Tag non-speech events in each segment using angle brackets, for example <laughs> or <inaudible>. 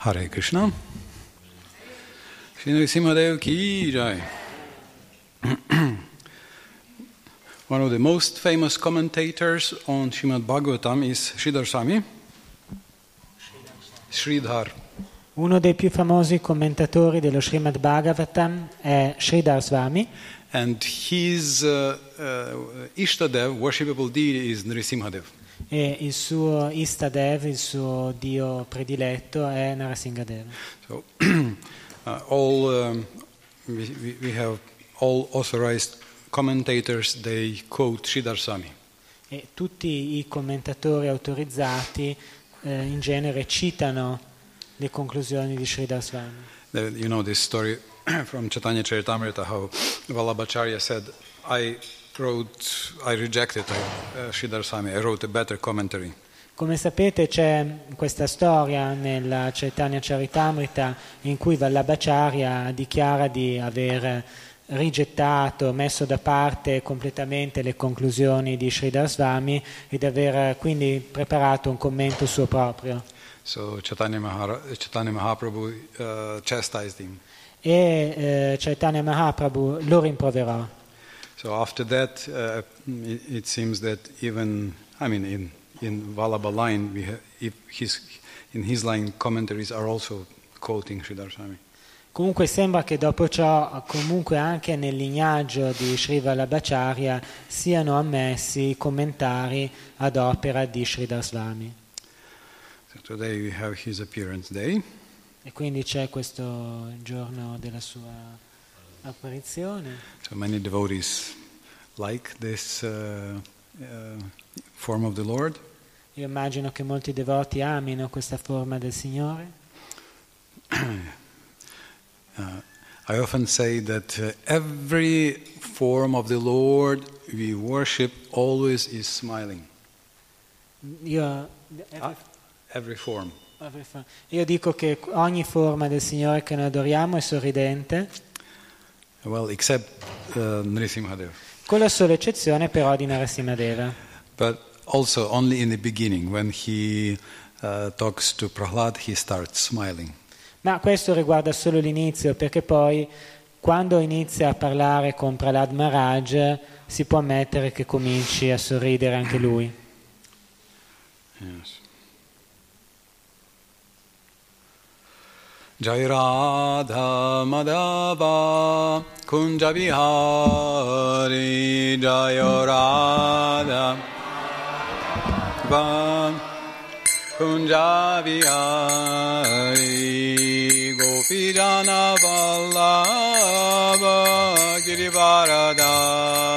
Hare Krishna. Shri Nrsimhadev ki jai. <clears throat> One of the most famous commentators on Srimad Bhagavatam is Sridhar Swami. Sridhar. Uno dei più famosi commentatori dello Srimad Bhagavatam è Sridhar Swami And his uh, uh, Ishtadev, worshipable deity, is Nrisimhadev. e il suo Istadev, il suo dio prediletto è Narasimhadev. So, <clears throat> uh, all um, we- we have all authorized commentators. They quote Sridhar Swami. E tutti i commentatori autorizzati eh, in genere citano le conclusioni di Sridhar Swami. You know this story <clears throat> from Chaitanya Charitamrita how Vallabhacharya said, "I wrote, I rejected uh, Sridhar Swami. I wrote a better commentary." Come sapete c'è questa storia nella Chaitanya Charitamrita in cui Vallabhacharya dichiara di aver rigettato, messo da parte completamente le conclusioni di Sridhar Swami e di aver quindi preparato un commento suo proprio. So Chaitanya, Mahara, Chaitanya Mahaprabhu uh, chastised him. E eh, Chaitanya Mahaprabhu lo rimproverò. So after that, uh, it, it seems that even I mean in in Vallabha line, we have, his in his line commentaries are also quoting Sridhar. Comunque sembra che dopo ciò, comunque anche nel lignaggio di Sri Vallabhacharya, siano ammessi commentari ad opera di Sridhar Swami. So today we have his appearance day. E quindi c'è questo giorno della sua apparizione. So many devotees like this uh, uh, form of the Lord. Io immagino che molti devoti amino questa forma del Signore. <clears throat> Uh, I often say that uh, every form of the Lord we worship always is smiling. Io, Ah. Every form. Io dico che ogni forma del Signore che noi adoriamo è sorridente, Well, except uh, con la sola eccezione però di Narasimhadeva. But also only in the beginning, when he uh, talks to Prahlad, he starts smiling. Ma questo riguarda solo l'inizio, perché poi quando inizia a parlare con Prahlad Maharaj si può ammettere che cominci a sorridere anche lui. Yes. Jai Radha Madhava Kunja Vihari Jai Radha Kunja Vihari Gopi Jana Vallabha Girivaradari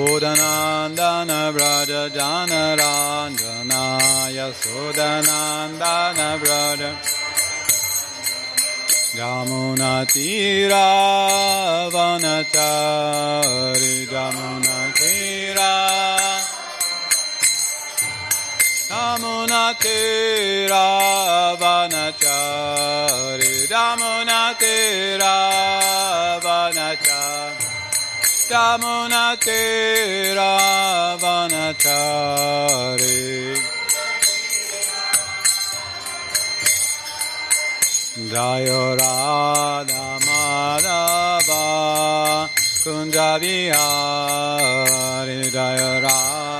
Yashodanandana Braja Jana Ranjana Yashodanandana Braja Jamuna Tira Vanachari Jamuna Tira Jamuna Tira Vanachari Jamuna Tira Vanachari Jamuna Tera Vanachari Jayo Radha Madhava Kunja Vihari Jayo Radha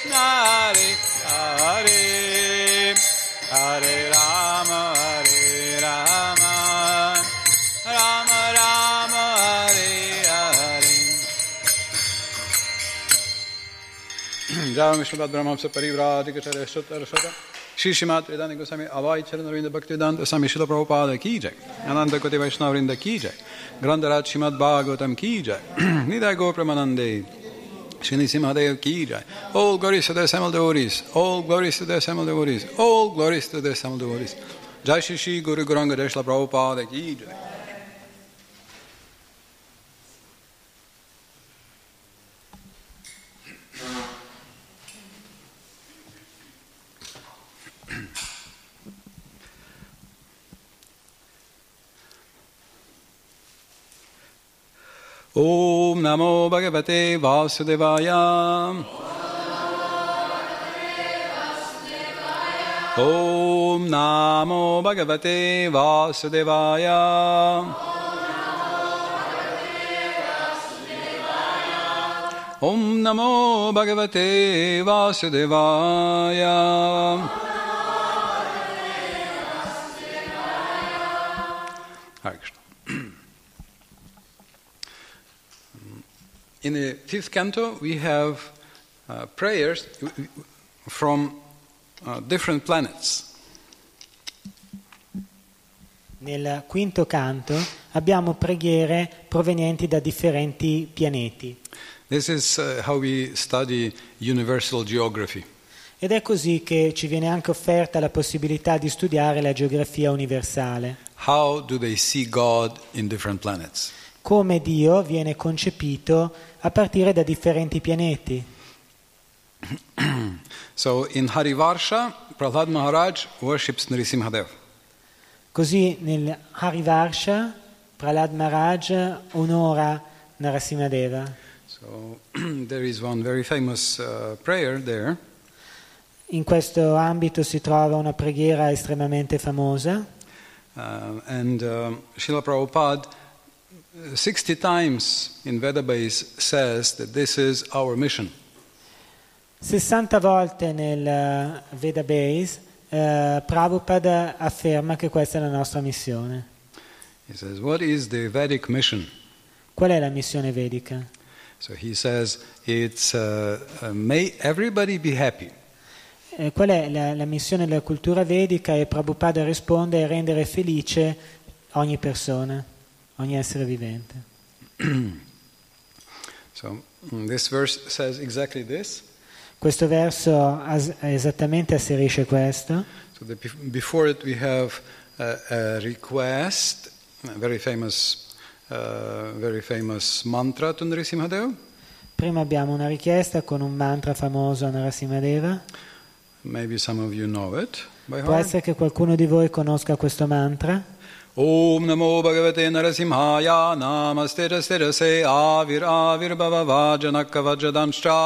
Krishna, Hare Hare, Hare Rama, Hare Rama, Rama Rama, Hare Hare. Jai Vishnupat Brahmapsa Parivrajika Chare Shutar Shata Shri Shimat Vedani Goswami Avai Charan Ravinda Bhaktivedanta Swami Shila Prabhupada Ki Jai Ananda Koti Vaishnava Vrinda Ki Jai Grandarat Shimad Bhagavatam Ki Jai Nidai Gopramanande Shri Nisimadev Ki Jai All glories to the devotees All glories to the devotees All glories to the devotees Jai Shri Shri Guru Guranga Deshla Prabhupada Ki Jai Om Namo Bhagavate Vasudevaya. Om Namo Bhagavate Vasudevaya. Om Namo Bhagavate Vasudevaya. Hare Krishna. In the fifth canto, we have uh, prayers from uh, different planets. Nel quinto canto abbiamo preghiere provenienti da differenti pianeti This is uh, how we study universal geography. ed è così che ci viene anche offerta la possibilità di studiare la geografia universale, How do they see God in different planets? Come Dio viene concepito a partire da differenti pianeti. <clears throat> So in Harivarsha, Prahlad Maharaj worships Nrisimhadev. Così nel Harivarsha Prahlad Maharaj onora Narasimhadeva. So <clears throat> there is one very famous uh, prayer there. In questo ambito si trova una preghiera estremamente famosa Uh, and um, Srila Prabhupada, uh, 60 times in Vedabase, says that this is our mission. 60 volte nel eh, Veda Base eh, Prabhupada afferma che questa è la nostra missione. He says, What is the Vedic mission? Qual è la missione vedica? So he says, It's uh, uh, may everybody be happy. Eh, qual è la, la missione della cultura vedica? E Prabhupada risponde rendere felice ogni persona, ogni essere vivente. <clears throat> So mm, this verse says exactly this. Questo verso as- esattamente asserisce questo. So the, bef- before it, we have uh, a request, a very famous, uh, very famous mantra to Nrisimhadev. Prima abbiamo una richiesta con un mantra famoso a Narasimhadeva. Maybe some of you know it Può essere che qualcuno di voi conosca questo mantra. ॐ नमो भगवते नरसिंहाय नामस्तिरस्तिरसे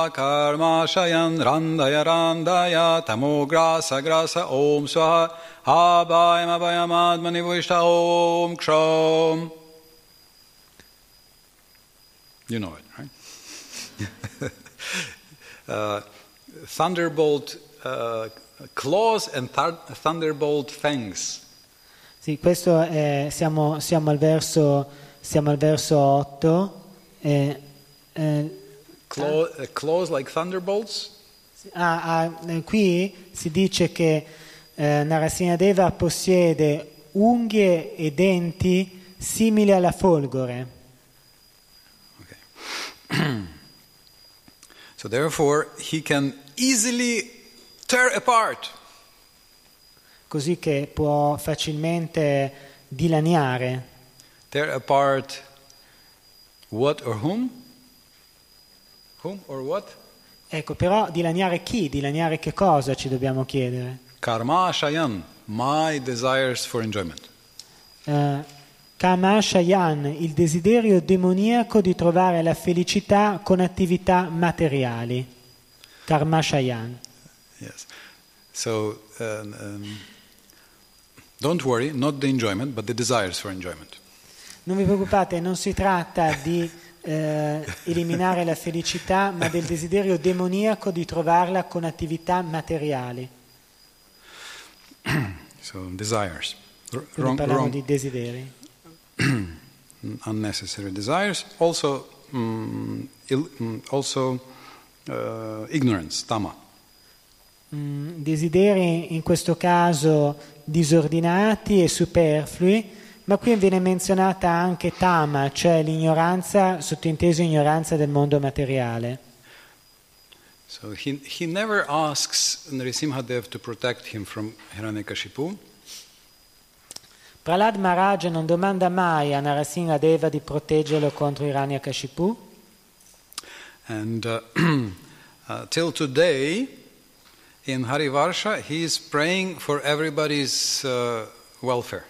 आविराविर्भववाजनकवज्रदंश्चाकर्माशयन् रन्धय रान्धय तमोग्रासग्रास ॐ स्वः आभायमभयमात्मनि विष्ट ॐ क्षौम् You know it, right? uh, thunderbolt uh, claws and th- thunderbolt fangs. Sì, questo è, siamo, siamo, al verso, siamo al verso 8. Eh, eh, Claw, uh, claws like thunderbolts? ah, ah, eh, qui si dice che eh, Narasimhadeva possiede unghie e denti simili alla folgore. Okay. <clears throat> so therefore, he can easily tear apart così che può facilmente dilaniare. tear apart what or whom? Whom or what? Ecco, però dilaniare chi? Dilaniare che cosa ci dobbiamo chiedere? Karma shayan, my desires for enjoyment. Eh, Kama Shayan, il desiderio demoniaco di trovare la felicità con attività materiali. Karma Shayan. Yes. So um, um, don't worry, not the enjoyment, but the desires for enjoyment. Non vi preoccupate, non si tratta di eh, eliminare la felicità, ma del desiderio demoniaco di trovarla con attività materiali. <clears throat> So desires, R- wrong, parliamo di desideri. <clears throat> unnecessary desires. Also, mm, il- mm, also uh, ignorance, tama. Mm, desideri in questo caso disordinati e superflui, ma qui viene menzionata anche tama, cioè l'ignoranza, sottinteso ignoranza del mondo materiale. So he, he never asks Nrisimhadev to protect him from Hiranyakashipu. Prahlad Maharaj non domanda mai a Narasimha Deva di proteggerlo contro Hiranyakashipu And uh, <clears throat> uh, till today, in Harivarsha, he is praying for everybody's uh, welfare.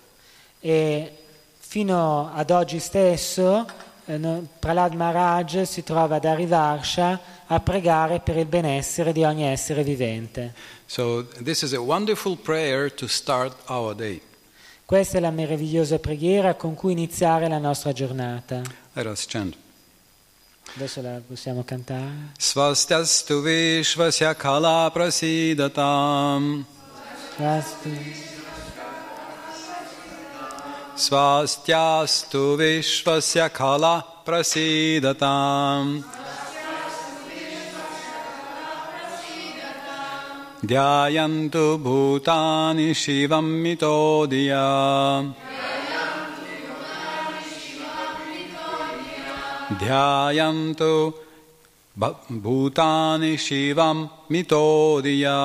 e fino ad oggi stesso eh, Prahlad Maharaj si trova ad Arivarsha a pregare per il benessere di ogni essere vivente. So this is a wonderful prayer to start our day. Questa è la meravigliosa preghiera con cui iniziare la nostra giornata. Let us chant. Adesso la possiamo cantare. Svastastu vishvasya kala prasidatam. Svastiastu vishvasya kala prasidatam. Dhyayantu bhutani shivam mitodiya. Dhyayantu bha- bhutani shivam mitodiya.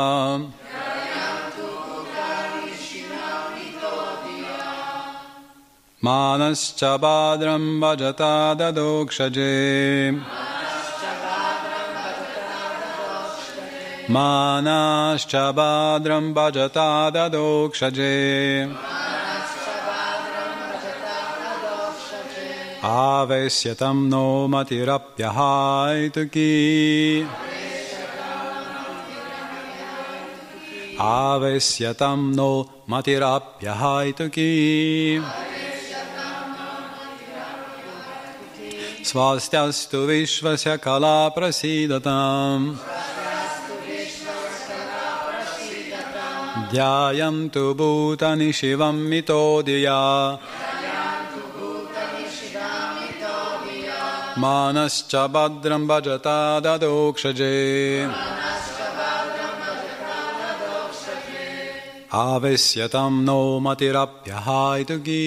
मानश्च भाद्रं भजता ददोक्षजे मानाश्च भाद्रं भजता ददोक्षजे Avesyatam no matirapyahaituki Avesyatam no matirapyahaituki Svastyastu vishvasya kala prasidatam Dhyayantu bhutani shivam mitodiya Dhyayantu मानश्च भद्रं भजता ददोक्षजे आवेश्यतं नो मतिरप्यहायतुकी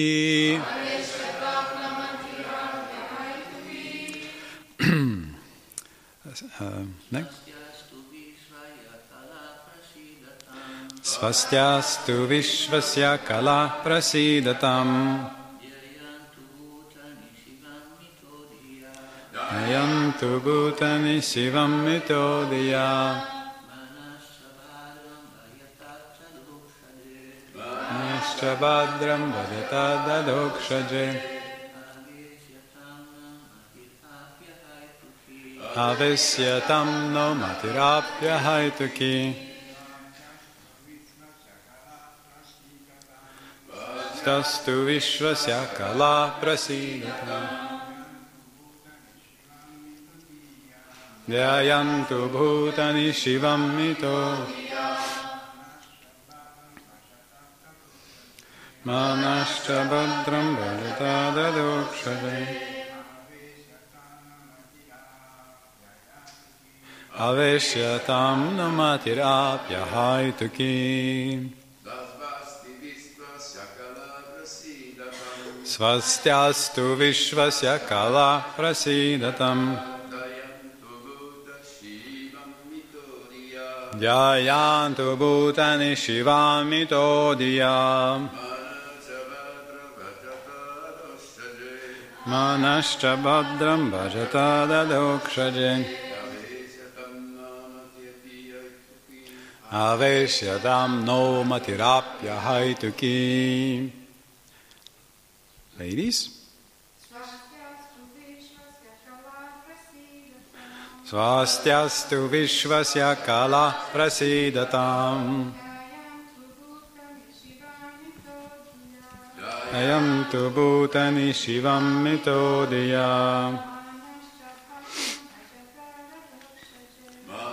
Uh, next. स्वस्त्यास्तु विश्वस्य कला प्रसीदताम् Ayam tu bhutani shivam mitodaya. Nishabhadram vadita dadokshaje. Avesyatam no matirapya haituki. Tastu vishvasya kala prasidata. Dhyayantu Bhutani Shivam Mito. Manascha Badram Bhajata Dadokshaje Aveshyatam Namatirapya Haituki Svastyastu Vishvasya Kala Jayantu Bhutani Shivamito Manascha Badram Bhajata Dadokshaje Aveshyadam no matirapya haituki. Ladies. Swastyastu Vishvasya Kala Prasidatam. Ayam tu Bhutani Shivam Mitodiyam.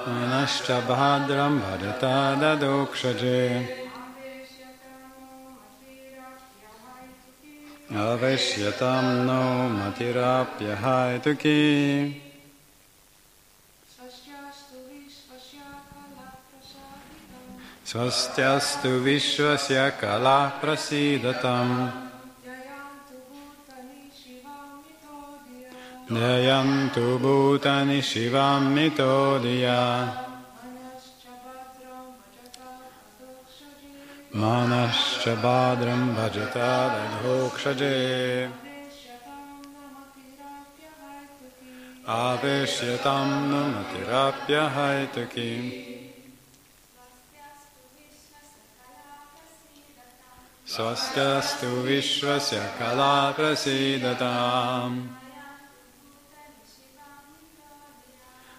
Manascha Bhadram Bhajata Dadokshaje Aveshyatam no Matirapya Haituki Swastyastu Vishvasya Kala Prasidatam. Dhayantu Bhutani Shivam Mitodiya Manascha Badram Bhajata Dadhokshaje Aveshyatam Namatirapya Haituki Swastastu Vishvasya Kala Prasidatam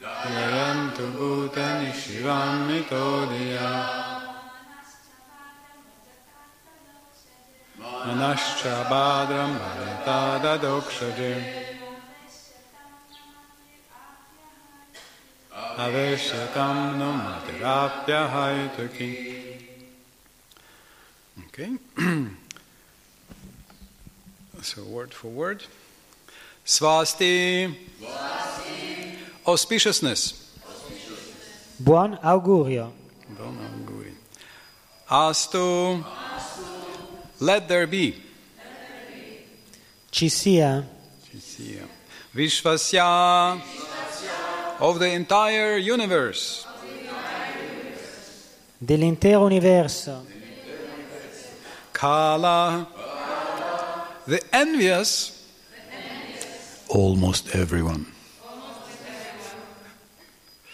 Dhayantu Bhutani Shivam Mitodiya Manascha Badram Bharata Dadokshaje Aveshyatam no Matirapya Haituki Okay. <clears throat> so word for word. Swasti. Auspiciousness. Buon augurio. Buon auguri. Astu. Let there be. Ci sia Ci sia. Vishvasya. Of the entire universe. dell'intero universo, Kala. The envious. Almost everyone.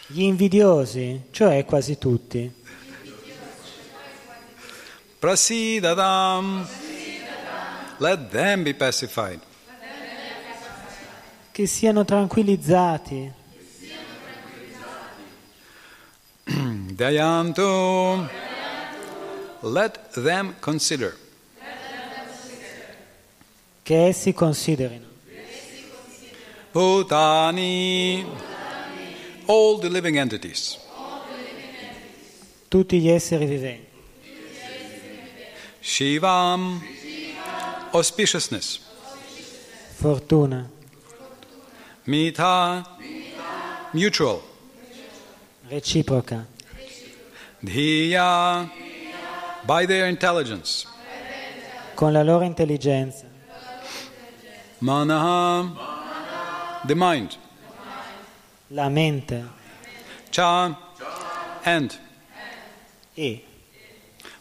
gli invidiosi, cioè quasi tutti, Prasidadam. Let them be pacified. che siano tranquillizzati, <clears throat> Dayanto. Let them consider. che essi considerino Bhutani. All the living entities. tutti gli esseri viventi, Shivam. Auspiciousness. fortuna, Mita. Mutual. reciproca, Dhiya. By their intelligence. con la loro intelligenza, Manaha. The mind. la mente Cha. And. e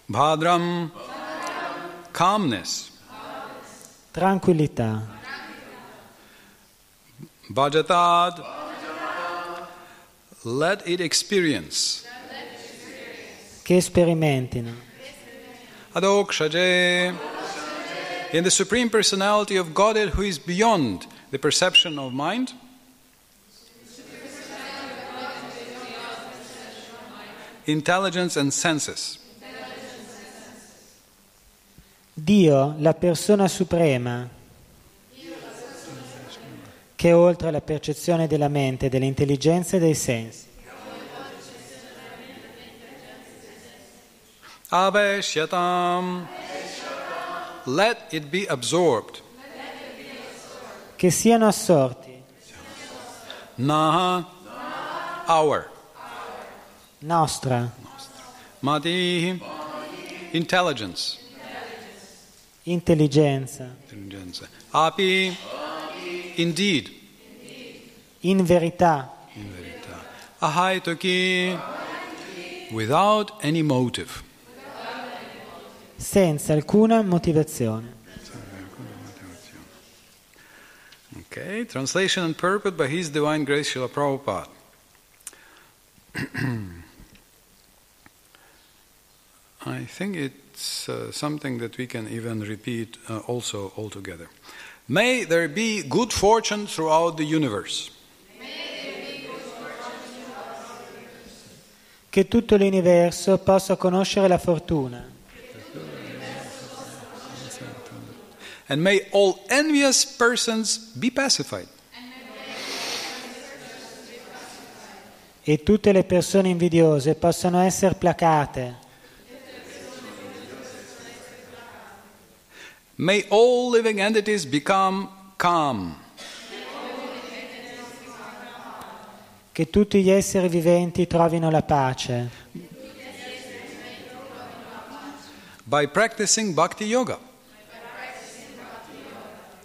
Bhadram. Calmness. tranquillità, Bhajatad. Let it experience. che sperimentino Adokshaje. In the Supreme Personality of Godhead who is beyond the perception of mind, intelligence and senses. Dio, la persona suprema, che è oltre la percezione della mente, dell'intelligenza e dei sensi. Aveshyatam. Let it be absorbed. Che siano assorti, Naha. Our. nostra, Mati. Intelligence. intelligenza, Intelligence. Api. Indeed. in verità, In verità. Ahaitoki. Without any motive. Senza alcuna motivazione. Okay, translation and purport by His Divine Grace Srila Prabhupada. <clears throat> I think it's uh, something that we can even repeat uh, also all together. May there be good fortune throughout the universe. Che tutto l'universo possa conoscere la fortuna And may all envious persons be pacified. e tutte le persone invidiose possano essere placate. May all living entities become calm. Che tutti gli esseri viventi trovino la pace by practicing bhakti yoga.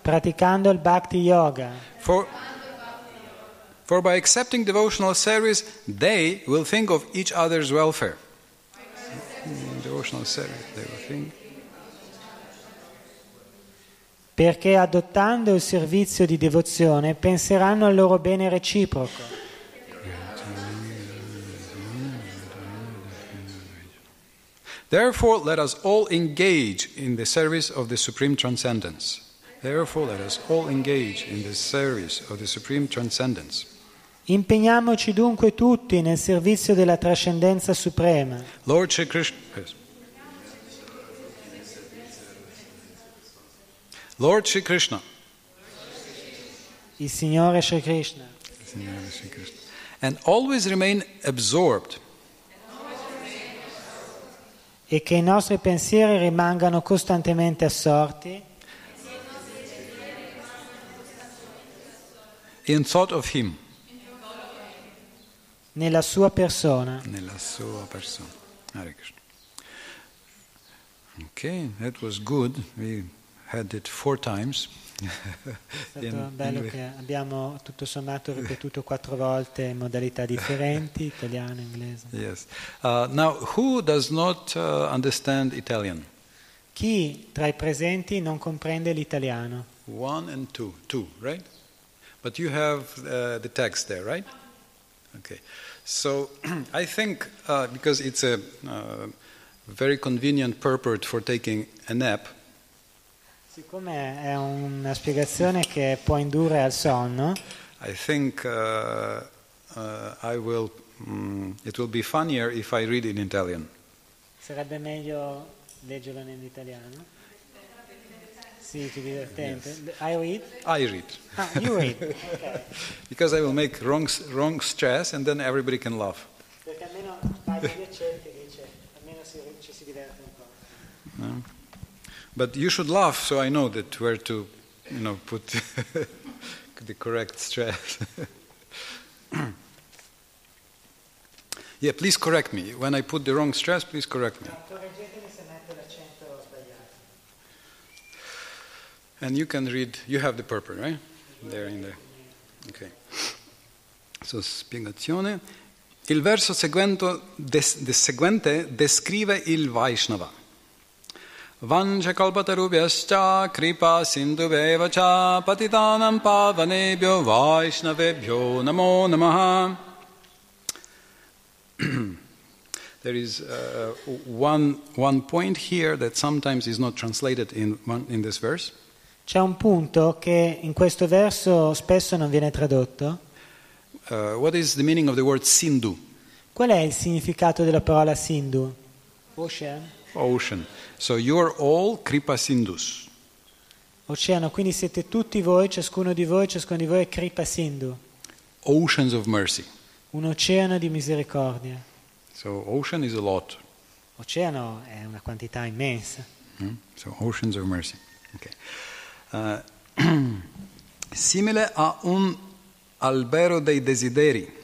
Praticando il bhakti yoga. For, for by accepting devotional service, they will think of each other's welfare. Devotional service, they will think. Perché adottando il servizio di devozione penseranno al loro bene reciproco. Therefore, let us all engage in the service of the Supreme Transcendence. Therefore, let us all engage in the service of the Supreme Transcendence. Impegniamoci dunque tutti nel servizio della trascendenza suprema. Lord Shri Krishna. Lord Shri Krishna. Il Signore Sri Krishna. Signore Shri Krishna. And always remain absorbed E che i nostri pensieri rimangano costantemente assorti in thought of Him, nella sua persona. nella sua persona. Hare Krishna. Okay, that was good. We had it four times. È stato <laughs> bello che abbiamo tutto sommato ripetuto quattro volte in modalità differenti, <laughs> italiano, inglese. Yes. Uh, now, who does not uh, understand Italian? Chi tra i presenti non comprende l'italiano? One and two. Two, right? But you have uh, the text there, right? Okay. So <clears throat> I think uh, because it's a uh, very convenient purport for taking a nap, Siccome è una spiegazione che può indurre al sonno, I think uh, uh, I will. mm it will be funnier if I read in Italian. sarebbe meglio leggerlo nell'italiano? Sì, più divertente. I read? I read Ah, you read. <laughs> Ok. because I will make wrong wrong stress, and then everybody can laugh. Perché almeno Paolo Piacere che dice, almeno ci si diverte un po'. No? But you should laugh, so I know that where to, you know, put <laughs> the correct stress. <laughs> yeah, please correct me. When I put the wrong stress, please correct me. And you can read, you have the purport, right? There in there. Okay. So, spiegazione. Il verso seguente, des, des- seguente descrive il Vaishnava. Vanchakalpatarubhyascha kripa sindhuveva cha patitanam pavanebhyo Vaishnavebhyo namo namaha. <clears throat> there is uh, one, one point here that sometimes is not translated in, one, in this verse. C'è un punto che in questo verso spesso non viene tradotto. Uh, what is the meaning of the word Sindhu? Qual è il significato della parola Sindhu? Ocean. Ocean. So you're all Kripa Sindhus. Oceano, quindi siete tutti voi, ciascuno di voi, ciascuno di voi è Kripa Sindhu, Oceans of mercy. un oceano di misericordia. So ocean is a lot. Oceano è una quantità immensa. Mm? So oceans of mercy. Okay. Uh, <clears throat> simile a un albero dei desideri.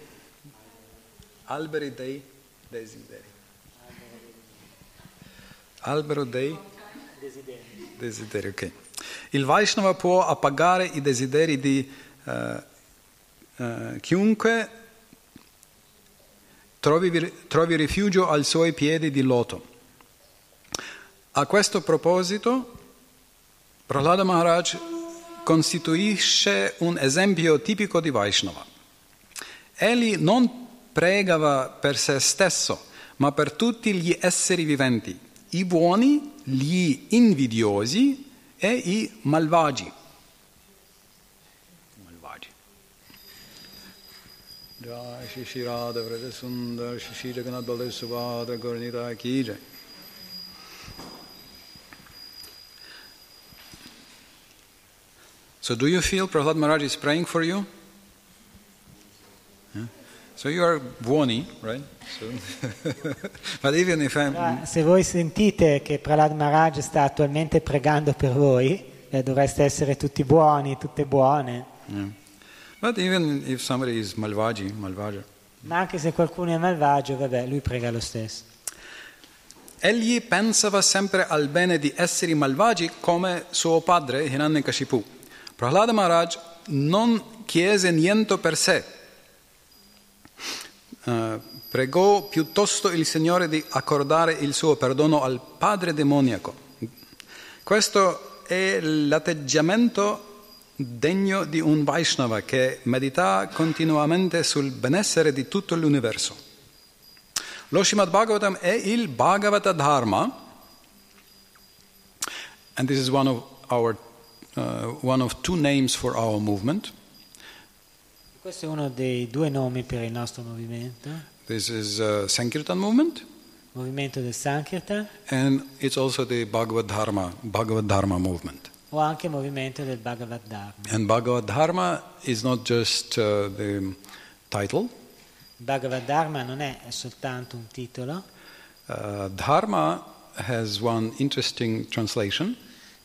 Alberi dei desideri. Albero dei desideri. ok. Il Vaishnava può appagare i desideri di eh, eh, chiunque trovi, trovi rifugio ai suoi piedi di loto. A questo proposito, Prahlada Maharaj costituisce un esempio tipico di Vaishnava. Egli non pregava per se stesso, ma per tutti gli esseri viventi, i buoni, gli invidiosi e i malvagi. Shri Shri Radha Vrata Sundar Shri Shri Jagannath Baladev Subhadra Gaurnita Ki So, do you feel Prahlad Maharaj is praying for you? Yeah. So, you are buoni, right? So <laughs> but even if I'm. Se voi sentite che Prahlad Maharaj sta attualmente pregando per voi, eh, dovreste essere tutti buoni, tutte buone. Yeah. But even if somebody is Malvaji, Malvaja, Ma anche se qualcuno è malvagio, vabbè, lui prega lo stesso. egli pensava sempre al bene di esseri malvagi come suo padre Hiranyakashipu. Prahlada Maharaj non chiese niente per sé. Eh, pregò piuttosto il Signore di accordare il suo perdono al padre demoniaco. Questo è l'atteggiamento degno di un Vaishnava che medita continuamente sul benessere di tutto l'universo. Lo Srimad Bhagavatam è il Bhagavata Dharma, and this is one of our uh, one of two names for our movement. Questo è uno dei due nomi per il nostro movimento, This is uh, Sankirtan movement, movimento del Sankirtan and it's also the Bhagavad Dharma Bhagavad Dharma movement. o anche movimento del Bhagavad Dharma. And Bhagavad Dharma is not just uh, the title. Bhagavad Dharma non è soltanto un titolo, Uh, dharma has one interesting translation,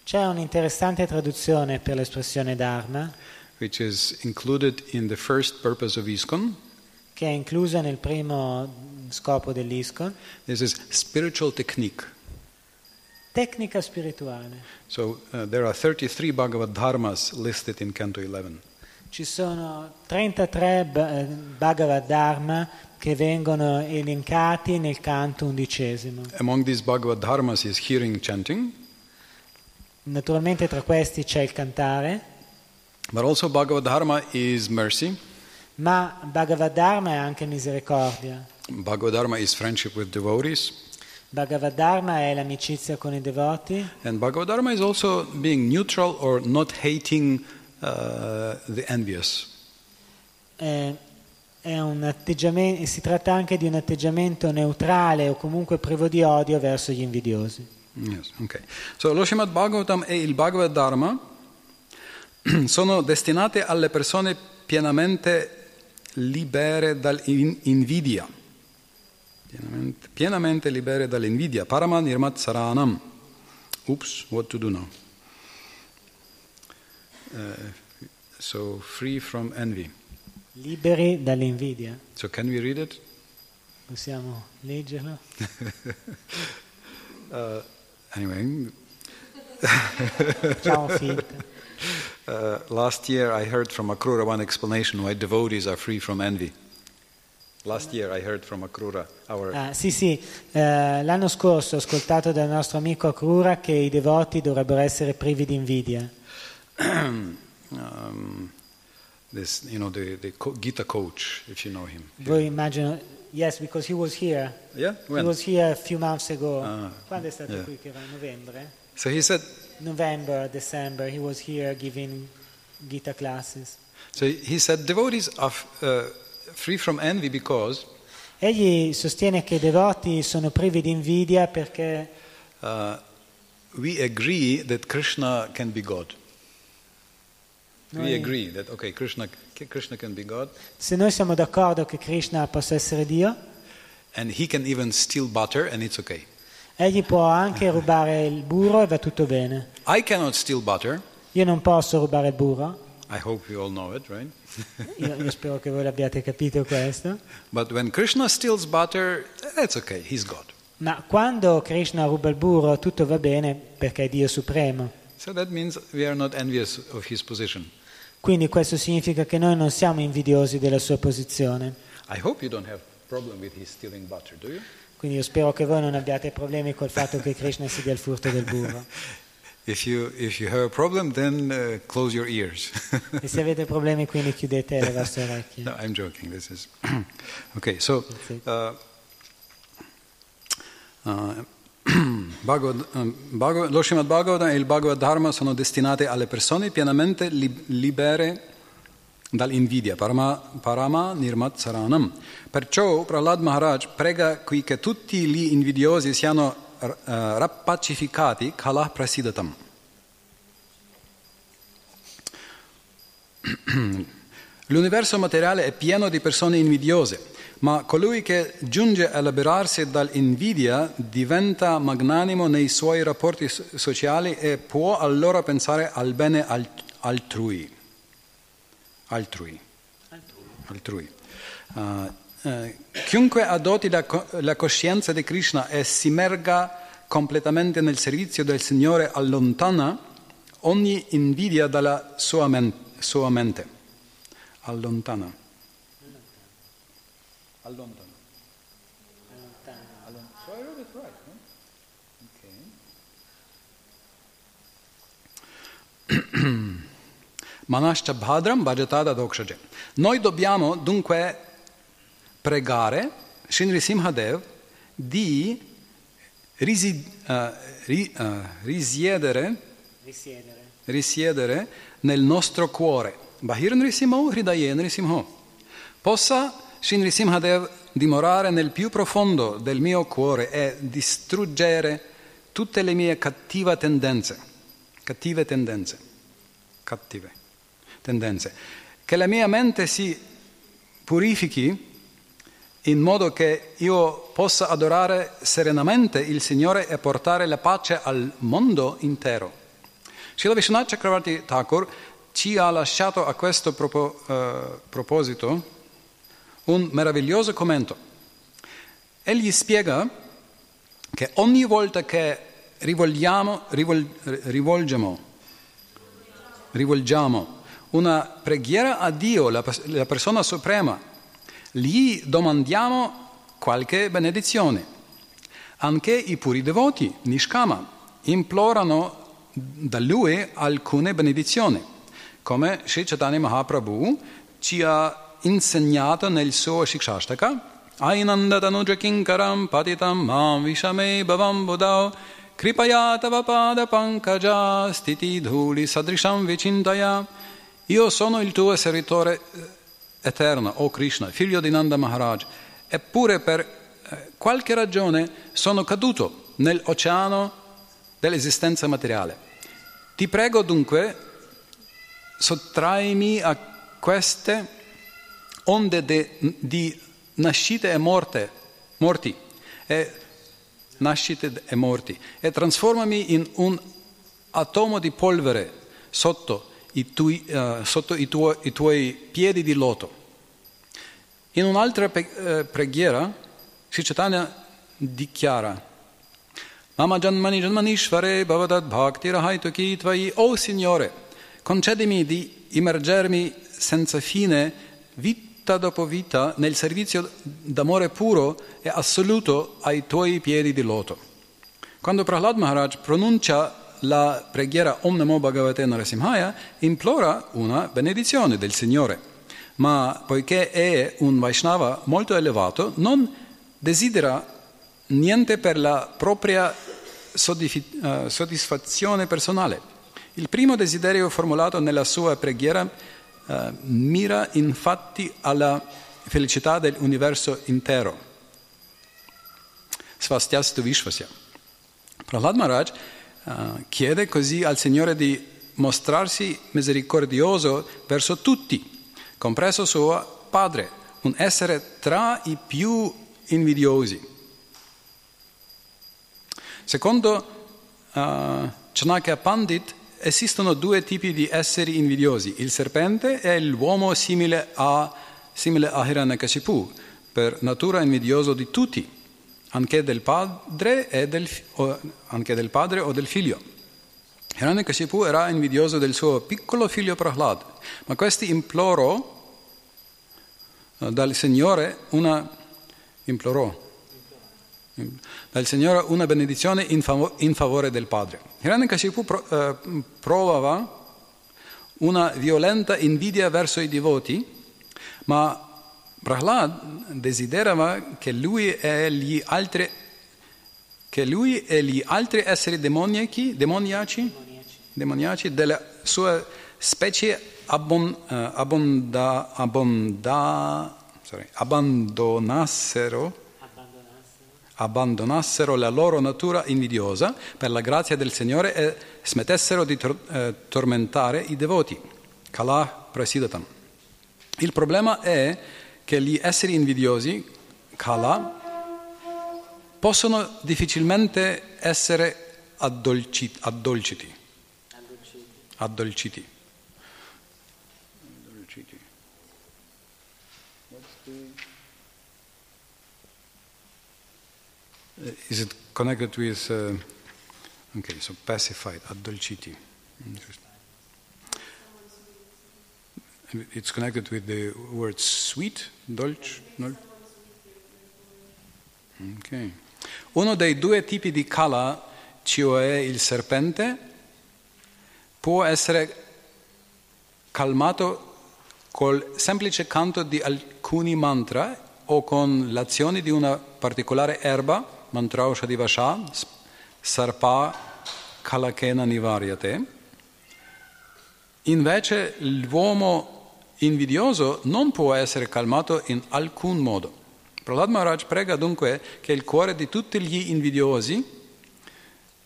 c'è un'interessante traduzione per l'espressione Dharma which is included in the first purpose of ISKCON. che è inclusa nel primo scopo dell'ISCON, This is spiritual technique. tecnica spirituale. So uh, there are 33 Bhagavad Dharmas listed in Canto 11. Ci sono 33 b- eh, Bhagavad Dharma che vengono elencati nel canto undicesimo. Among these Bhagavad Dharmas is hearing chanting, Naturalmente tra questi c'è il cantare, but also Bhagavad Dharma is mercy. ma Bhagavad Dharma è anche misericordia. Bhagavad Dharma is friendship with devotees. Bhagavad Dharma è l'amicizia con i devoti And Bhagavad Dharma is also being neutral or not hating uh, the envious. è, è un atteggiamento, si tratta anche di un atteggiamento neutrale o comunque privo di odio verso gli invidiosi. Yes, okay. So lo Srimad Bhagavatam e il Bhagavad Dharma <clears throat> sono destinate alle persone pienamente libere dall'invidia. Pienamente, pienamente libere dall'invidia. Parama nirmat saranam. Oops, what to do now? Uh, so free from envy. Liberi dall'invidia. So can we read it? Possiamo leggerlo? <laughs> Uh, anyway, finta. <laughs> uh, last year I heard from Akrura one explanation why devotees are free from envy. Last year I heard from Akrura, our Ah, sì, sì, eh, l'anno scorso ho ascoltato dal nostro amico Akrura che i devoti dovrebbero essere privi di invidia. <clears throat> um, this, you know, the, the Gita coach, if you know him. Voi immagino, yes, because he was here. Yeah? He When? was here a few months ago. Ah, Quando è stato yeah. qui che era? Novembre? So he said, November, December, he was here giving Gita classes. so he said, devotees are uh, free from envy because Egli sostiene che i devoti sono privi di invidia perché uh, we agree that Krishna can be God. Agree that, okay, Krishna, Krishna can be God, se noi siamo d'accordo che Krishna possa essere Dio, and he can even steal butter, and it's okay. egli può anche <laughs> rubare il burro e va tutto bene. I cannot steal butter. Io non posso rubare il burro, I hope you all know it, right? io, io spero che voi l'abbiate capito questo, <laughs> But when Krishna steals butter, that's okay, he's God. ma quando Krishna ruba il burro tutto va bene perché è Dio supremo. So that means we are not envious of his position. Quindi questo significa che noi non siamo invidiosi della sua posizione. Butter? Quindi io spero che voi non abbiate problemi col fatto che Krishna si dia il furto del burro. <laughs> If you if you problem, then uh. E se avete problemi quindi chiudete le vostre <laughs> orecchie. no, I'm joking. This is <clears throat> okay. So, uh, uh, <clears throat> Bhagavad, lo Srimad Bhagavatam e il Bhagavad Dharma sono destinati alle persone pienamente li- libere dall'invidia, parama, parama nirmat saranam. Perciò Prahlad Maharaj prega qui che tutti gli invidiosi siano uh, rappacificati kala prasidatam. <clears throat> L'universo materiale è pieno di persone invidiose, ma colui che giunge a liberarsi dall'invidia diventa magnanimo nei suoi rapporti so- sociali e può allora pensare al bene al- altrui. Altrui. Altrui. Uh, eh, chiunque adotti la, la coscienza di Krishna e si immerga completamente nel servizio del Signore allontana ogni invidia dalla sua, men- sua mente. Allontana. Allontana. Allon- So I read it right, no? Okay. <clears throat> Manascha bhadram bhajatada dokshage. Noi dobbiamo dunque pregare Shinri Simhadev di risi- eh, ri- eh, risiedere Risiedere. risiedere nel nostro cuore. Bahir Nrisimho, Hridaye Nrisimho. Possa Sri Nrisimhadev dimorare nel più profondo del mio cuore e distruggere tutte le mie cattive tendenze. Cattive tendenze. Cattive tendenze. Che la mia mente si purifichi in modo che io possa adorare serenamente il Signore e portare la pace al mondo intero. Srila Vishwanath Chakravarti Thakur ci ha lasciato a questo propo- eh, proposito un meraviglioso commento. Egli spiega che ogni volta che rivolgiamo, rivol- rivolgiamo, rivolgiamo una preghiera a Dio, la, la persona suprema, gli domandiamo qualche benedizione. Anche i puri devoti, Nishkama, implorano da lui alcune benedizioni, come Sri Chaitanya Mahaprabhu ci ha insegnato nel suo Shikshashtaka, Ainandatanuja kinkaram patitam mam vishame bhavam budao kripaya pada pankaja stiti dhuli sadrisham vicintaya Io sono il tuo servitore eh, eterno, o Krishna, figlio di Nanda Maharaj, eppure per eh, qualche ragione sono caduto nell'oceano dell'esistenza materiale. Ti prego dunque, sottraimi a queste onde de- di nascite e morte, morti, e nascite e morti, e trasformami in un atomo di polvere sotto i, tui, eh, sotto i, tuoi, i tuoi piedi di loto. In un'altra eh, preghiera, Sri Chaitanya dichiara Mama Janmani Janmanishvare Bhavadat Bhakti Rahaituki Tvai O Signore, concedimi di immergermi senza fine, vita dopo vita, nel servizio d'amore puro e assoluto ai tuoi piedi di loto. Quando Prahlad Maharaj pronuncia la preghiera Om Namo Bhagavate Narasimhaya implora una benedizione del Signore, ma poiché è un Vaishnava molto elevato, non desidera niente per la propria eh, soddisfazione personale. Il primo desiderio formulato nella sua preghiera uh, mira infatti alla felicità dell'universo intero. Svastiastu Vishvasya. Prahlad Maharaj uh, chiede così al Signore di mostrarsi misericordioso verso tutti, compreso suo padre, un essere tra i più invidiosi. Secondo uh, Chanakya Pandit esistono due tipi di esseri invidiosi, il serpente e l'uomo simile a, simile a Hiranyakashipu, per natura invidioso di tutti, anche del padre, del, o, anche del padre o del figlio. Hiranyakashipu era invidioso del suo piccolo figlio Prahlad, ma questi implorò dal Signore una implorò dal Signore una benedizione in, fav- in favore del padre. Hiranyakashipu pro- eh, provava una violenta invidia verso i devoti, ma Prahlad desiderava che lui e gli altri, e gli altri esseri demoniaci, demoniaci, demoniaci della sua specie abbon, uh, abbonda, abbonda, sorry, abbandonassero abbandonassero la loro natura invidiosa per la grazia del Signore e smettessero di tor- eh, tormentare i devoti. Kala prasidatam. Il problema è che gli esseri invidiosi, Kala, possono difficilmente essere addolciti. addolciti. addolciti. Is it connected with, uh, okay, so pacified, addolciti. It's connected with the word sweet, dolce? No? Okay. Uno dei due tipi di kala, cioè il serpente, può essere calmato col semplice canto di alcuni mantra o con l'azione di una particolare erba mantrausha divasha sarpa kalakena nivariate. Invece l'uomo invidioso non può essere calmato in alcun modo. Prahlad Maharaj prega dunque che il cuore di tutti gli invidiosi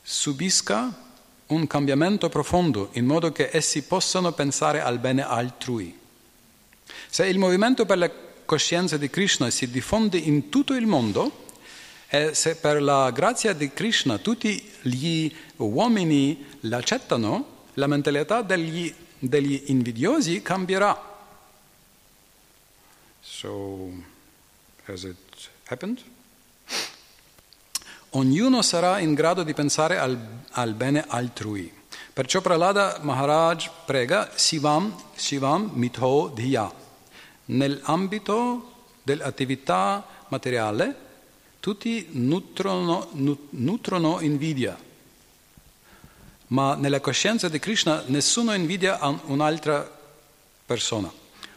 subisca un cambiamento profondo in modo che essi possano pensare al bene altrui. Se il movimento per la coscienza di Krishna si diffonde in tutto il mondo, e se per la grazia di Krishna tutti gli uomini l'accettano, la mentalità degli, degli invidiosi cambierà. So, has it happened? Ognuno sarà in grado di pensare al, al bene altrui. Perciò Pralada Maharaj prega Sivam, Sivam Mitho Dhiya. Nell'ambito dell'attività materiale tutti nutrono, nutrono invidia, ma nella coscienza di Krishna nessuno invidia un'altra persona.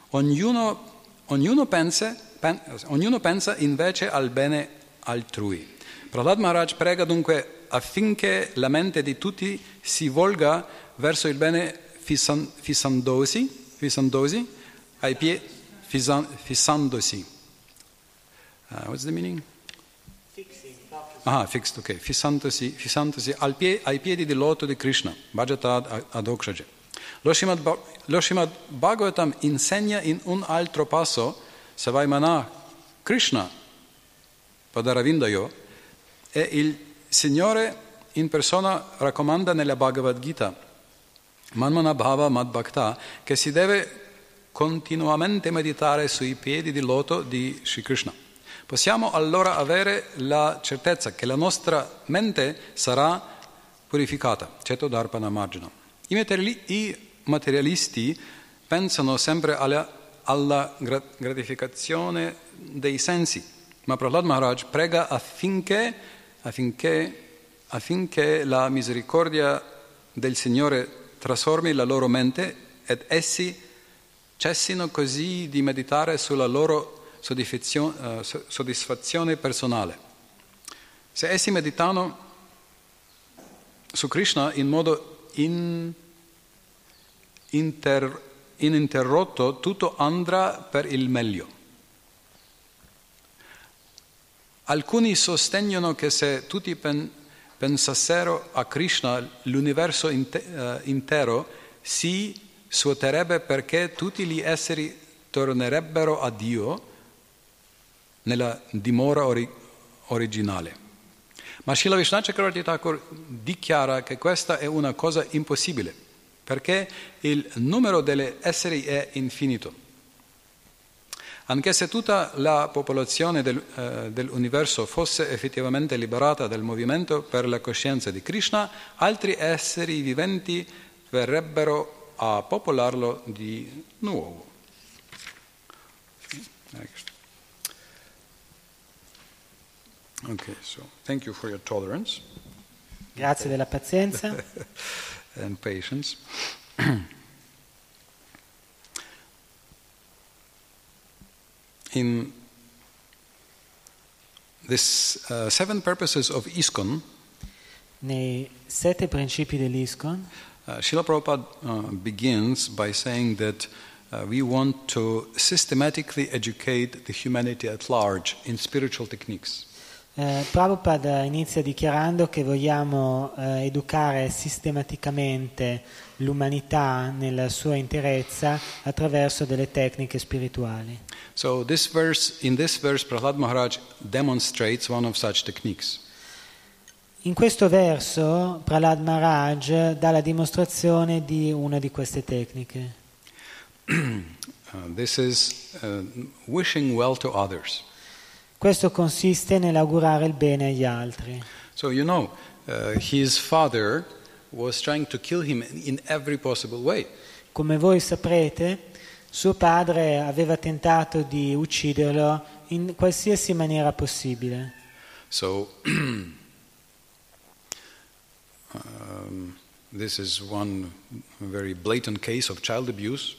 Ognuno, ognuno, pensa, pen, ognuno pensa invece al bene altrui. Prahlad Maharaj prega dunque affinché la mente di tutti si volga verso il bene fissan, fissandosi, fissandosi, ai piedi, fissan, fissandosi. Uh, what's the meaning? Ah, fixed, ok. Fissandosi, fissandosi pie, ai piedi del loto di Krishna, Bhajatad Adokshaja. Lo Srimad, lo Srimad Bhagavatam insegna in un altro passo, Savaimana Krishna, Padaravindayo, e il Signore in persona raccomanda nella Bhagavad Gita, Manmana Bhava Madbhakta, che si deve continuamente meditare sui piedi di loto di Sri Krishna. Possiamo allora avere la certezza che la nostra mente sarà purificata, ceto darpana margina. I materialisti pensano sempre alla, alla gratificazione dei sensi, ma Prahlad Maharaj prega affinché, affinché, affinché la misericordia del Signore trasformi la loro mente ed essi cessino così di meditare sulla loro soddisfazione personale. Se essi meditano su Krishna in modo in- inter- ininterrotto, tutto andrà per il meglio. Alcuni sostengono che se tutti pen- pensassero a Krishna, l'universo eh, intero si svuoterebbe perché tutti gli esseri tornerebbero a Dio nella dimora ori- originale. Ma Srila Vishnu Chakravarti Thakur dichiara che questa è una cosa impossibile, perché il numero degli esseri è infinito. Anche se tutta la popolazione del, eh, dell'universo fosse effettivamente liberata dal movimento per la coscienza di Krishna, altri esseri viventi verrebbero a popolarlo di nuovo. Next. Okay, so thank you for your tolerance Grazie della pazienza. <laughs> and patience. <clears throat> In this uh, seven purposes of ISKCON, Nei sette principi dell'ISKCON, uh, Srila Prabhupada uh, begins by saying that uh, we want to systematically educate the humanity at large in spiritual techniques. Eh, Prabhupada inizia dichiarando che vogliamo eh, educare sistematicamente l'umanità nella sua interezza attraverso delle tecniche spirituali. So this verse, in this verse, Prahlad Maharaj demonstrates one of such techniques. In questo verso Prahlad Maharaj dà la dimostrazione di una di queste tecniche. <clears throat> Uh, this is uh, wishing well to others. Questo consiste nell'augurare il bene agli altri. So you know, uh, his father was trying to kill him in every possible way. Come voi saprete, suo padre aveva tentato di ucciderlo in qualsiasi maniera possibile. So <clears throat> um, this is one very blatant case of child abuse.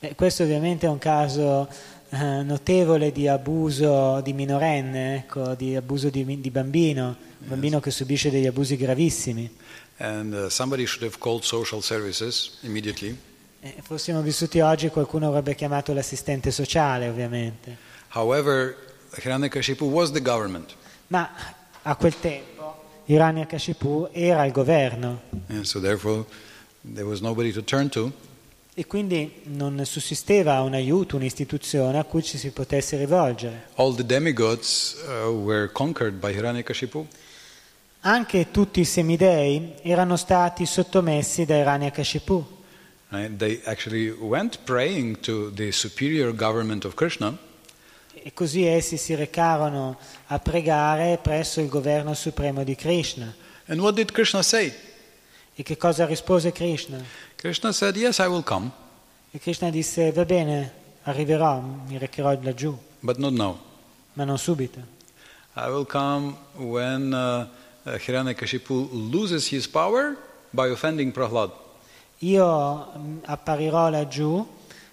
Beh, questo ovviamente è un caso eh, notevole di abuso di minorenne, ecco, di abuso di, di bambino, un bambino che subisce degli abusi gravissimi. And uh, somebody should have called social services immediately. Eh, fossimo vissuti oggi qualcuno avrebbe chiamato l'assistente sociale, ovviamente. However, Hiranyakashipu was the government. Ma a quel tempo Hiranyakashipu era il governo And so therefore, there was nobody to turn to. E quindi non sussisteva un aiuto, un'istituzione a cui ci si potesse rivolgere. All the demigods uh, were conquered by Hiranyakashipu. Anche tutti i semidei erano stati sottomessi da Hiranyakashipu. Right? They actually went praying to the superior government of Krishna, E così essi si recarono a pregare presso il governo supremo di Krishna. and what did Krishna say? E che cosa rispose Krishna? Krishna said, Yes, I will come, E Krishna disse, va bene, arriverò, mi recherò laggiù, but not now. ma non subito. I will come when uh, uh, Hiranyakashipu loses his power by offending Prahlad. Io mm, apparirò laggiù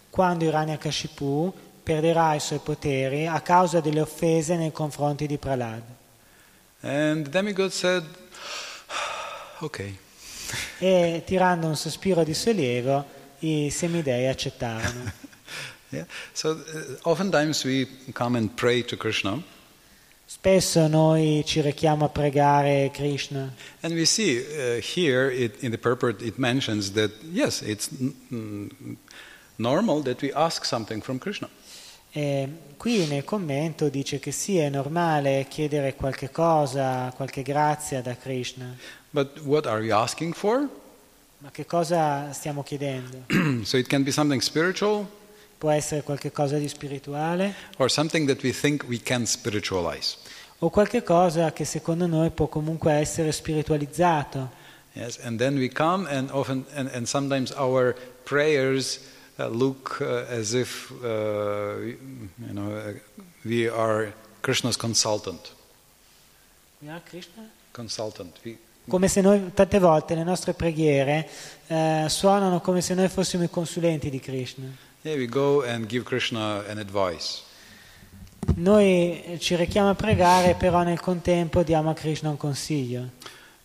quando Hiranyakashipu perderà i suoi poteri a causa delle offese nei confronti di Prahlad. And the demigod said, Okay. E tirando un sospiro di sollievo, i semidei accettarono. <laughs> Yeah. So uh, oftentimes we come and pray to Krishna, Spesso noi ci rechiamo a pregare Krishna and we see uh, here it, in the purport it mentions that yes, it's n- normal that we ask something from Krishna. e qui nel commento dice che sì, è normale chiedere qualche cosa, qualche grazia da Krishna, But what are we asking for? ma che cosa stiamo chiedendo? <clears throat> so it can be something spiritual Può essere qualche cosa di spirituale or something that we think we can spiritualize. o qualche cosa che secondo noi può comunque essere spiritualizzato. Yes, and then we come and often and, and sometimes our prayers uh, look uh, as if uh, you know uh, we are Krishna's consultant. Yeah, Krishna? Consultant. We Come se noi, tante volte le nostre preghiere eh, suonano come se noi fossimo i consulenti di Krishna. Krishna. Noi ci rechiamo a pregare, però nel contempo diamo a Krishna un consiglio.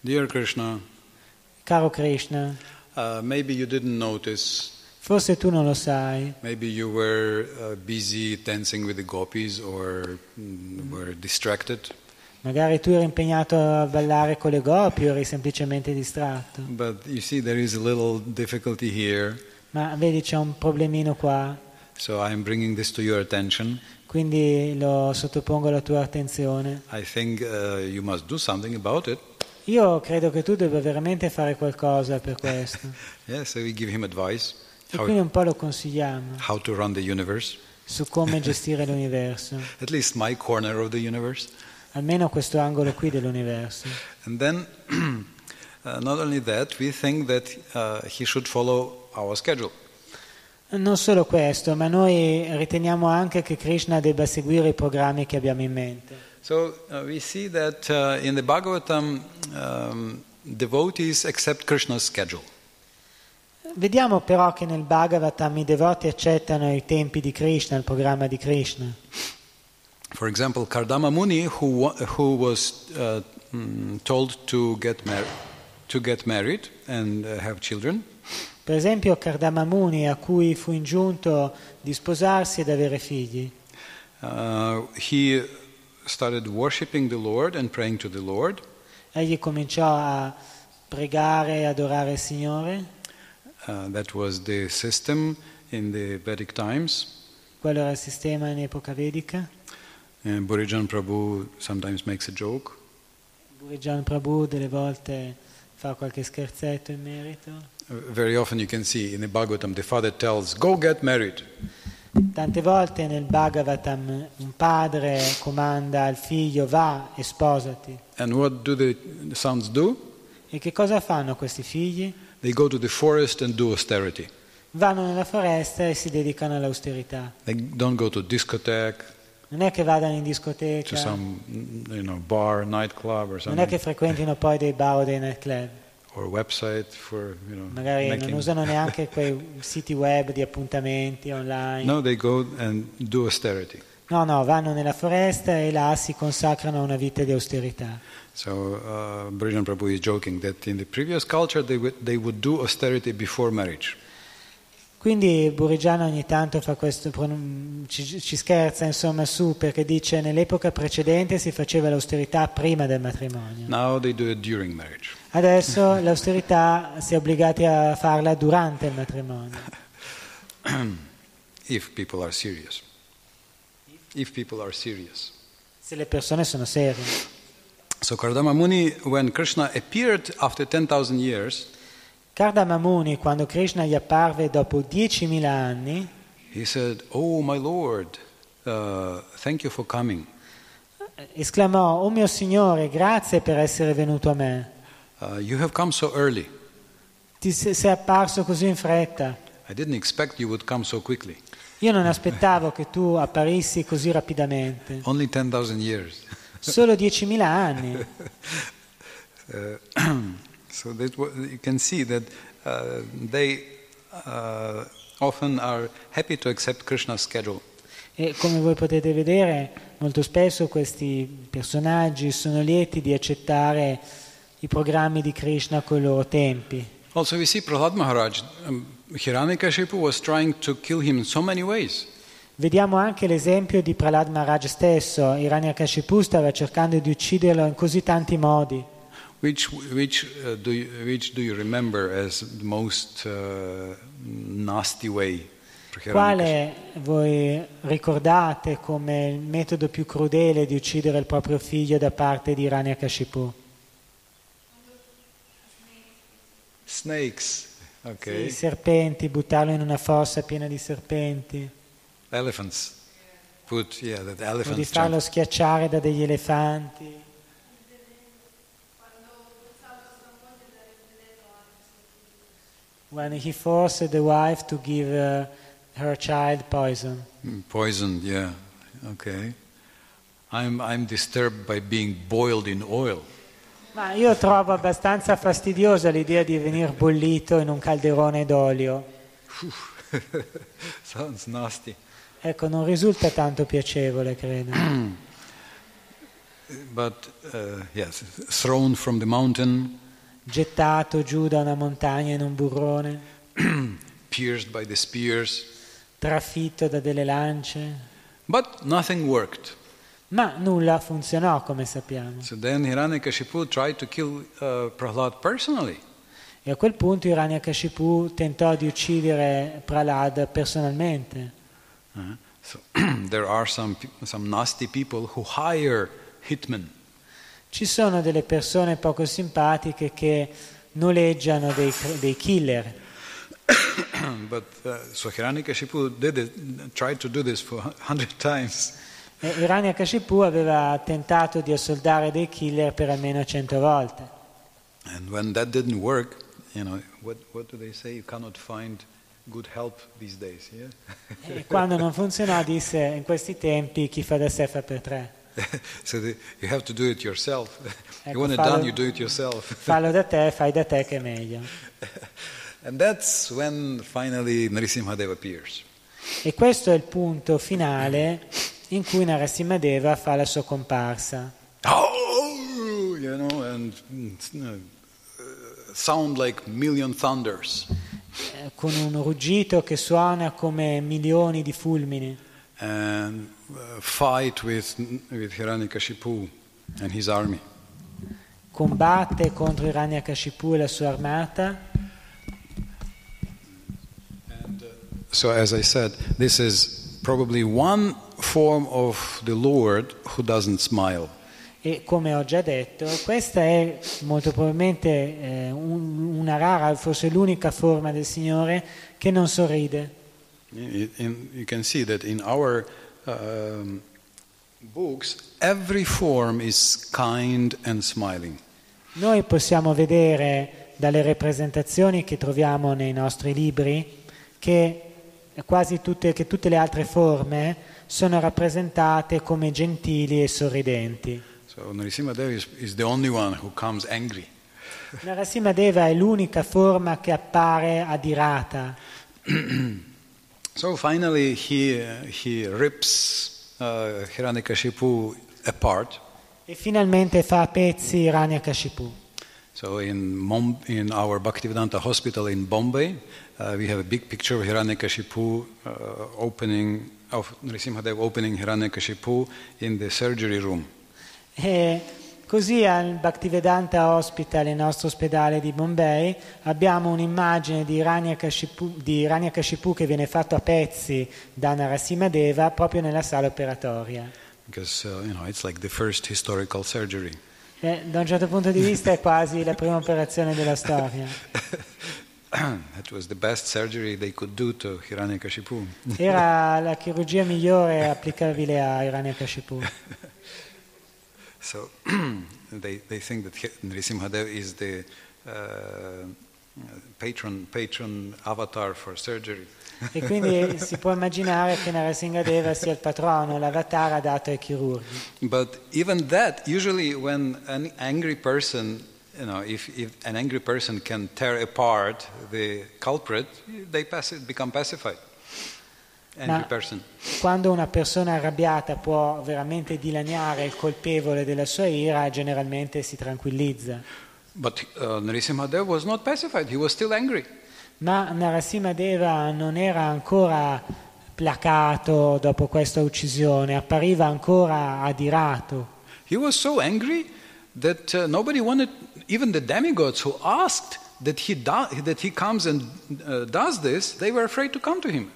Dear Krishna, Caro Krishna, uh, maybe you didn't notice, forse tu non lo sai, maybe you were uh, busy dancing with the gopis or mm, were distracted. Magari tu eri impegnato a ballare con le gopi o eri semplicemente distratto. But you see, there is a little difficulty here, Ma vedi c'è un problemino qua, so I'm bringing this to your attention. quindi lo sottopongo alla tua attenzione. I think uh, you must do something about it. Io credo che tu debba veramente fare qualcosa per questo. <laughs> Yeah, so we give him advice E how, quindi un po' lo consigliamo how to run the universe, su come <laughs> gestire l'universo, at least my corner of the universe. Almeno questo angolo qui dell'universo. And then, <clears throat> uh, not only that, we think that uh, he should follow our schedule. Non solo questo, ma noi riteniamo anche che Krishna debba seguire i programmi che abbiamo in mente. So uh, we see that uh, in the Bhagavatam, um, devotees accept Krishna's schedule. Vediamo però che nel Bhagavatam i devoti accettano i tempi di Krishna, il programma di Krishna. For example, Kardama Muni, who, who was uh, mm, told to get, to get married and uh, have children, Per esempio Kardama Muni, a cui fu ingiunto di sposarsi ed avere figli. uh, he started worshiping the Lord and praying to the Lord. Egli cominciò a pregare e adorare il Signore, Uh, that was the system in the Vedic times. quello era il sistema in epoca vedica. And Burijan Prabhu sometimes makes a joke. Burijan Prabhu delle volte fa qualche scherzetto in merito. Uh, very often you can see in the Bhagavatam the father tells, Go get married. Tante volte nel Bhagavatam un padre comanda al figlio va e sposati. And what do the sons do? E che cosa fanno questi figli? They go to the forest and do austerity. Vanno nella foresta e si dedicano all'austerità. They don't go to discotheque, Non è che vadano in discoteca, some you know, bar, non è che frequentino poi dei bar o dei nightclub. for you know Magari non making. usano <laughs> neanche quei siti web di appuntamenti online. No, they go and do austerity. No, no, vanno nella foresta e là si consacrano a una vita di austerità. So uh, Brijan Prabhu is joking that in the previous culture they would, they would do austerity before marriage. Quindi Burigiano ogni tanto fa questo, ci, ci scherza insomma su perché dice nell'epoca precedente si faceva l'austerità prima del matrimonio. Adesso l'austerità si è obbligati a farla durante il matrimonio. <clears throat> if people are serious. If people are serious. Se le persone sono serie. So Kardama Muni, when Krishna appeared after 10,000 years, Kardama Muni, quando Krishna gli apparve dopo 10.000 anni, said, Oh, Lord, uh, esclamò, Oh mio Signore, grazie per essere venuto a me. Uh, so. Ti se- sei apparso così in fretta. So. Io non <laughs> aspettavo che tu apparissi così rapidamente. Only 10,000 years. Solo 10.000 anni. <laughs> Uh, <clears throat> so that you can see that uh, they uh, often are happy to accept Krishna's schedule. E come voi potete vedere, molto spesso questi personaggi sono lieti di accettare i programmi di Krishna con i loro tempi. Also, we see Prahlad Maharaj. Um, Hiranyakashipu was trying to kill him in so many ways. Vediamo anche l'esempio di Prahlad Maharaj stesso. Hiranyakashipu stava cercando di ucciderlo in così tanti modi. Which, which, uh, do you, which do you remember as the most uh, nasty way? Quale voi ricordate come il metodo più crudele di uccidere il proprio figlio da parte di Hiranyakashipu? Snakes. Sì, Okay. I serpenti, buttarlo in una fossa piena di serpenti, Elephants. Put, yeah, o di farlo schiacciare da degli elefanti. When he forced the wife to give uh, her child poison. Mm, Poisoned, yeah. Okay. I'm, I'm disturbed by being boiled in oil. Ma io trovo abbastanza fastidiosa l'idea di venire bollito in un calderone d'olio. <laughs> Sounds nasty. Ecco, non risulta tanto piacevole, credo. <clears throat> But uh, yes, thrown from the mountain, Gettato giù da una montagna in un burrone, <clears throat> pierced by the spears. trafitto da delle lance, But nothing worked. ma nulla funzionò, come sappiamo. So then Hiranyakashipu tried to kill uh, Prahlad personally. E a quel punto Hiranyakashipu tentò di uccidere Prahlad personalmente. Uh, so <clears throat> there are some some nasty people who hire hitmen. Ci sono delle persone poco simpatiche che noleggiano dei, dei killer. <coughs> but uh, so Hiranyakashipu did it, tried to do this for a hundred times. E Hiranyakashipu aveva tentato di assoldare dei killer per almeno cento volte. And when that didn't work, you know, what, what do they say? You cannot find good help these days, yeah? E quando non funzionò disse in questi tempi chi fa da sé fa per tre. <laughs> so the, you have to do it yourself. <laughs> Ecco, you want it fallo- done, you do it yourself. <laughs> Fallo da te, fai da te che è meglio. and that's when finally Nrisimhadev appears. E questo è il punto finale in cui Narasimhadeva fa la sua comparsa. Oh, you know, and mm, uh, sound like million thunders. eh, con un ruggito che suona come milioni di fulmini and uh, fight with, with Hiranyakashipu and his army. combatte contro Hiranyakashipu e la sua armata So, as I said, this is probably one form of the Lord who doesn't smile. e come ho già detto questa è molto probabilmente eh, un- una rara, forse l'unica forma del Signore che non sorride. In- in- you can see that in our um, books, every form is kind and smiling. Noi possiamo vedere dalle rappresentazioni che troviamo nei nostri libri che quasi tutte, che tutte le altre forme sono rappresentate come gentili e sorridenti. So, Nrsimhadev is, is the only one who comes angry. Narasimhadeva è l'unica forma che appare adirata. <clears throat> So finally, he, he rips uh, Hiranyakashipu apart. E finalmente fa a pezzi Hiranyakashipu. So in, Mom, in our Bhaktivedanta hospital in Bombay, uh, we have a big picture of Hiranyakashipu uh, opening, of Nrisimhadev opening Hiranyakashipu in the surgery room. E così al Bhaktivedanta Hospital, il nostro ospedale di Bombay, abbiamo un'immagine di Hiranyakashipu, di Hiranyakashipu che viene fatto a pezzi da Narasimhadeva proprio nella sala operatoria. Because, uh, you know, it's like the first historical surgery. E da un certo punto di vista è quasi la prima operazione della storia. <coughs> that was the best surgery they could do to Hiranyakashipu. Era la chirurgia migliore applicabile a Hiranyakashipu. <laughs> So <clears throat> they, they think that Nrisimhadev is the uh, patron, patron avatar for surgery. <laughs> E quindi si può immaginare che Narasimhadeva sia il patrono, l'avatar adatto ai chirurghi. But even that, usually when an angry person, you know, if, if an angry person can tear apart the culprit, they pass become pacified. Ma-. Quando una persona arrabbiata può veramente dilaniare il colpevole della sua ira, generalmente si tranquillizza. But uh, Nrisimhadev was not pacified, he was still angry. Ma Narasimhadeva non era ancora placato dopo questa uccisione, appariva ancora adirato. He was so angry that uh, nobody wanted, even the demigods who asked that he, do, that he comes and uh, does this, they were afraid to come to him.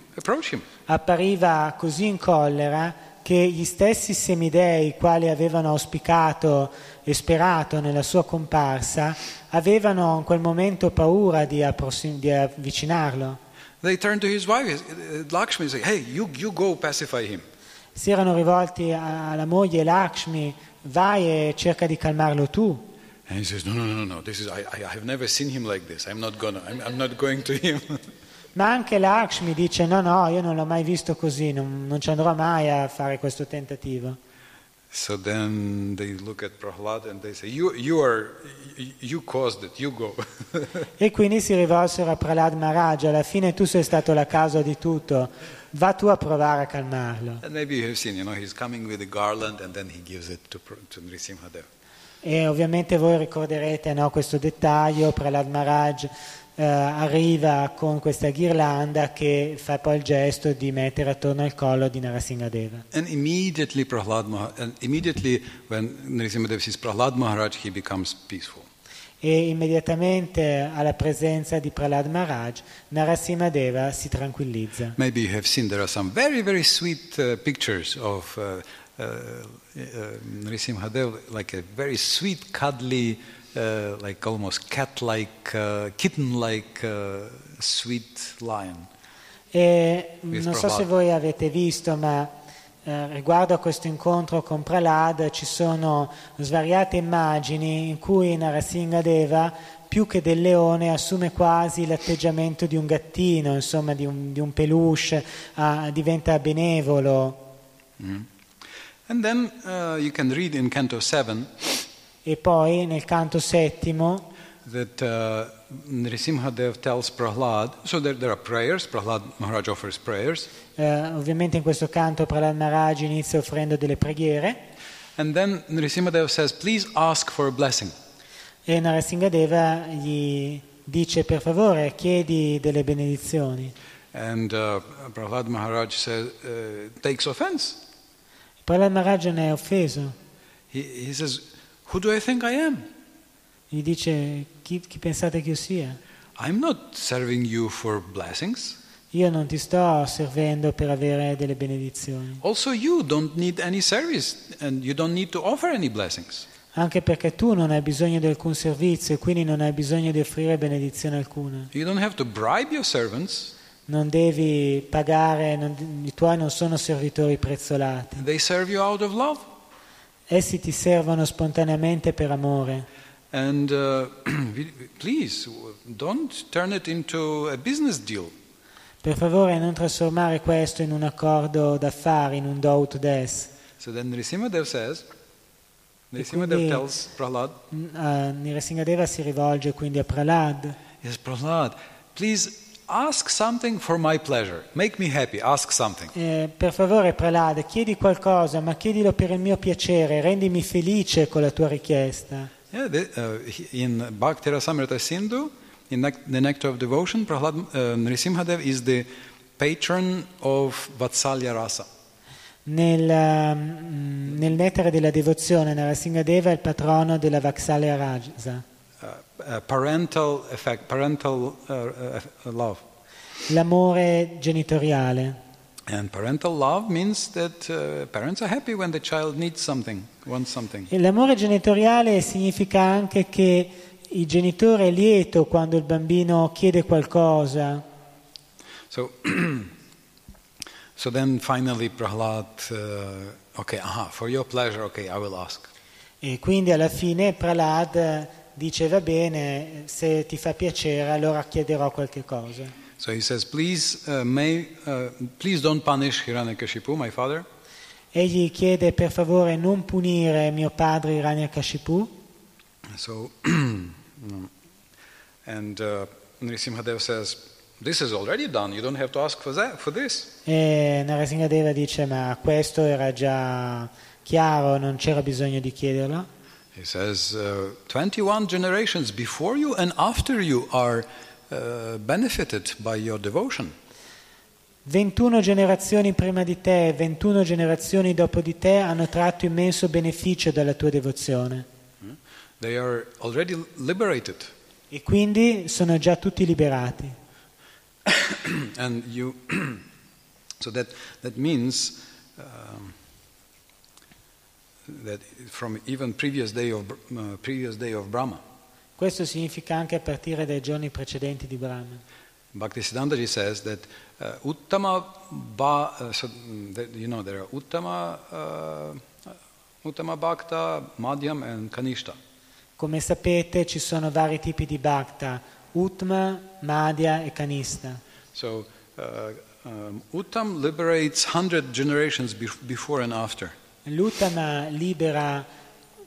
Appariva così in collera che gli stessi semidei, quali avevano auspicato e sperato nella sua comparsa, avevano in quel momento paura di, approssim- di avvicinarlo. Wife, uh, said, Hey, you, you. Si erano rivolti alla moglie Lakshmi, vai e cerca di calmarlo tu. And he says, No, no, no, no, no. This is, I, I have never seen him like this. I'm not, gonna, I'm, I'm not going to him. <laughs> Ma anche Lakshmi dice no, no, io non l'ho mai visto così, non, non ci andrò mai a fare questo tentativo. So then they look at Prahlad and they say, "You, you are, you caused it. You go." <laughs> E quindi si rivolsero a Prahlad Maharaj, alla fine tu sei stato la causa di tutto, va tu a provare a calmarlo. and maybe you have seen, you know, he's coming with a garland and then he gives it to to Nrisimhadev. E ovviamente voi ricorderete no, questo dettaglio, Prahlad Maharaj eh, arriva con questa ghirlanda che fa poi il gesto di mettere attorno al collo di Narasimhadeva. And immediately Prahlad, and immediately when Nrisimhadev sees Prahlad Maharaj, he becomes peaceful. E immediatamente alla presenza di Prahlad Maharaj, Narasimhadeva si tranquillizza. Maybe you have seen there are some very very sweet uh, pictures of uh, uh, uh, Nrisimhadev, like a very sweet, cuddly, uh, like almost cat-like, uh, kitten-like, uh, sweet lion. E With non so se voi avete visto, ma eh, riguardo a questo incontro con Prahlad ci sono svariate immagini in cui Narasimhadeva, più che del leone, assume quasi l'atteggiamento di un gattino, insomma di un, di un peluche, ah, diventa benevolo. And then uh, you can read in Canto 7 E poi nel canto settimo that uh, Nrisimhadev tells Prahlad, so there, there are prayers, Prahlad Maharaj offers prayers, Eh, ovviamente in questo canto Prahlad Maharaj inizia offrendo delle preghiere and then Nrisimhadev says, please ask for a blessing. e Narasimhadeva gli dice per favore chiedi delle benedizioni. And uh, Prahlad Maharaj says, uh, takes offense. Prahlad Maharaj ne è offeso, He, he says, who do I think I am? gli dice chi, chi pensate che io sia? I'm not serving you for blessings. Io non ti sto servendo per avere delle benedizioni, Also, you don't need any service and you don't need to offer any blessings. anche perché tu non hai bisogno di alcun servizio e quindi non hai bisogno di offrire benedizione alcuna. You don't have to bribe your servants. Non devi pagare, non- i tuoi non sono servitori prezzolati. They serve you out of love. Essi ti servono spontaneamente per amore. And uh, <clears throat> please, don't turn it into a business deal. Per favore non trasformare questo in un accordo d'affari, in un do ut des. So then Nrsimhadev says, Nrsimhadev quindi- tells Prahlad, Uh, Nirasingadeva si rivolge quindi a Prahlad Yes, Prahlad, please ask something for my pleasure. Make me happy. Ask something. Eh, per favore Prahlad chiedi qualcosa ma chiedilo per il mio piacere rendimi felice con la tua richiesta Yeah, the, uh, in Bhakti Rasamrita Sindhu, in the Nectar of Devotion, Prahlad uh, Nrisimhadev is the patron of Vatsalya Rasa. nel, um, nel nettare della devozione Narasingadeva è il patrono della Vaksalya Rasa parental effect, parental uh, uh, love. l'amore genitoriale And parental love means that uh, parents are happy when the child needs something, wants something. E l'amore genitoriale significa anche che il genitore è lieto quando il bambino chiede qualcosa So, <clears throat> so then finally Prahlad, uh, okay, aha, for your pleasure, okay, I will ask. e quindi alla fine Prahlad dice va bene, se ti fa piacere allora chiederò qualche cosa. So he says, please, uh, may, uh, please don't punish Hiranyakashipu, my father. Egli chiede per favore non punire mio padre Hiranyakashipu So, <clears throat> mm, and uh, Nrisimhadev says, this is already done. You don't have to ask for that, for this. e Narasimhadeva dice ma questo era già chiaro, non c'era bisogno di chiederlo. He says, uh, 21 generations before you and after you are uh, benefited by your devotion. 21 generazioni prima di te e 21 generazioni dopo di te hanno tratto immenso beneficio dalla tua devozione They are already liberated. e quindi sono già tutti liberati. <coughs> and you, <coughs> so that, that means um, that from even previous day of, uh, previous day of Brahma, Questo significa anche a partire dai giorni precedenti di Brahma. Bhaktisiddhantaji says that uh, Uttama, ba, uh, so, mm, that, you know, there are Uttama, uh, Uttama Bhakta, Madhyam and Kanishta. Come sapete ci sono vari tipi di bhakta, Uttama, Madhya e Kanista. So uh, um, Uttam liberates 100 generations bef- before and after. L'Uttama libera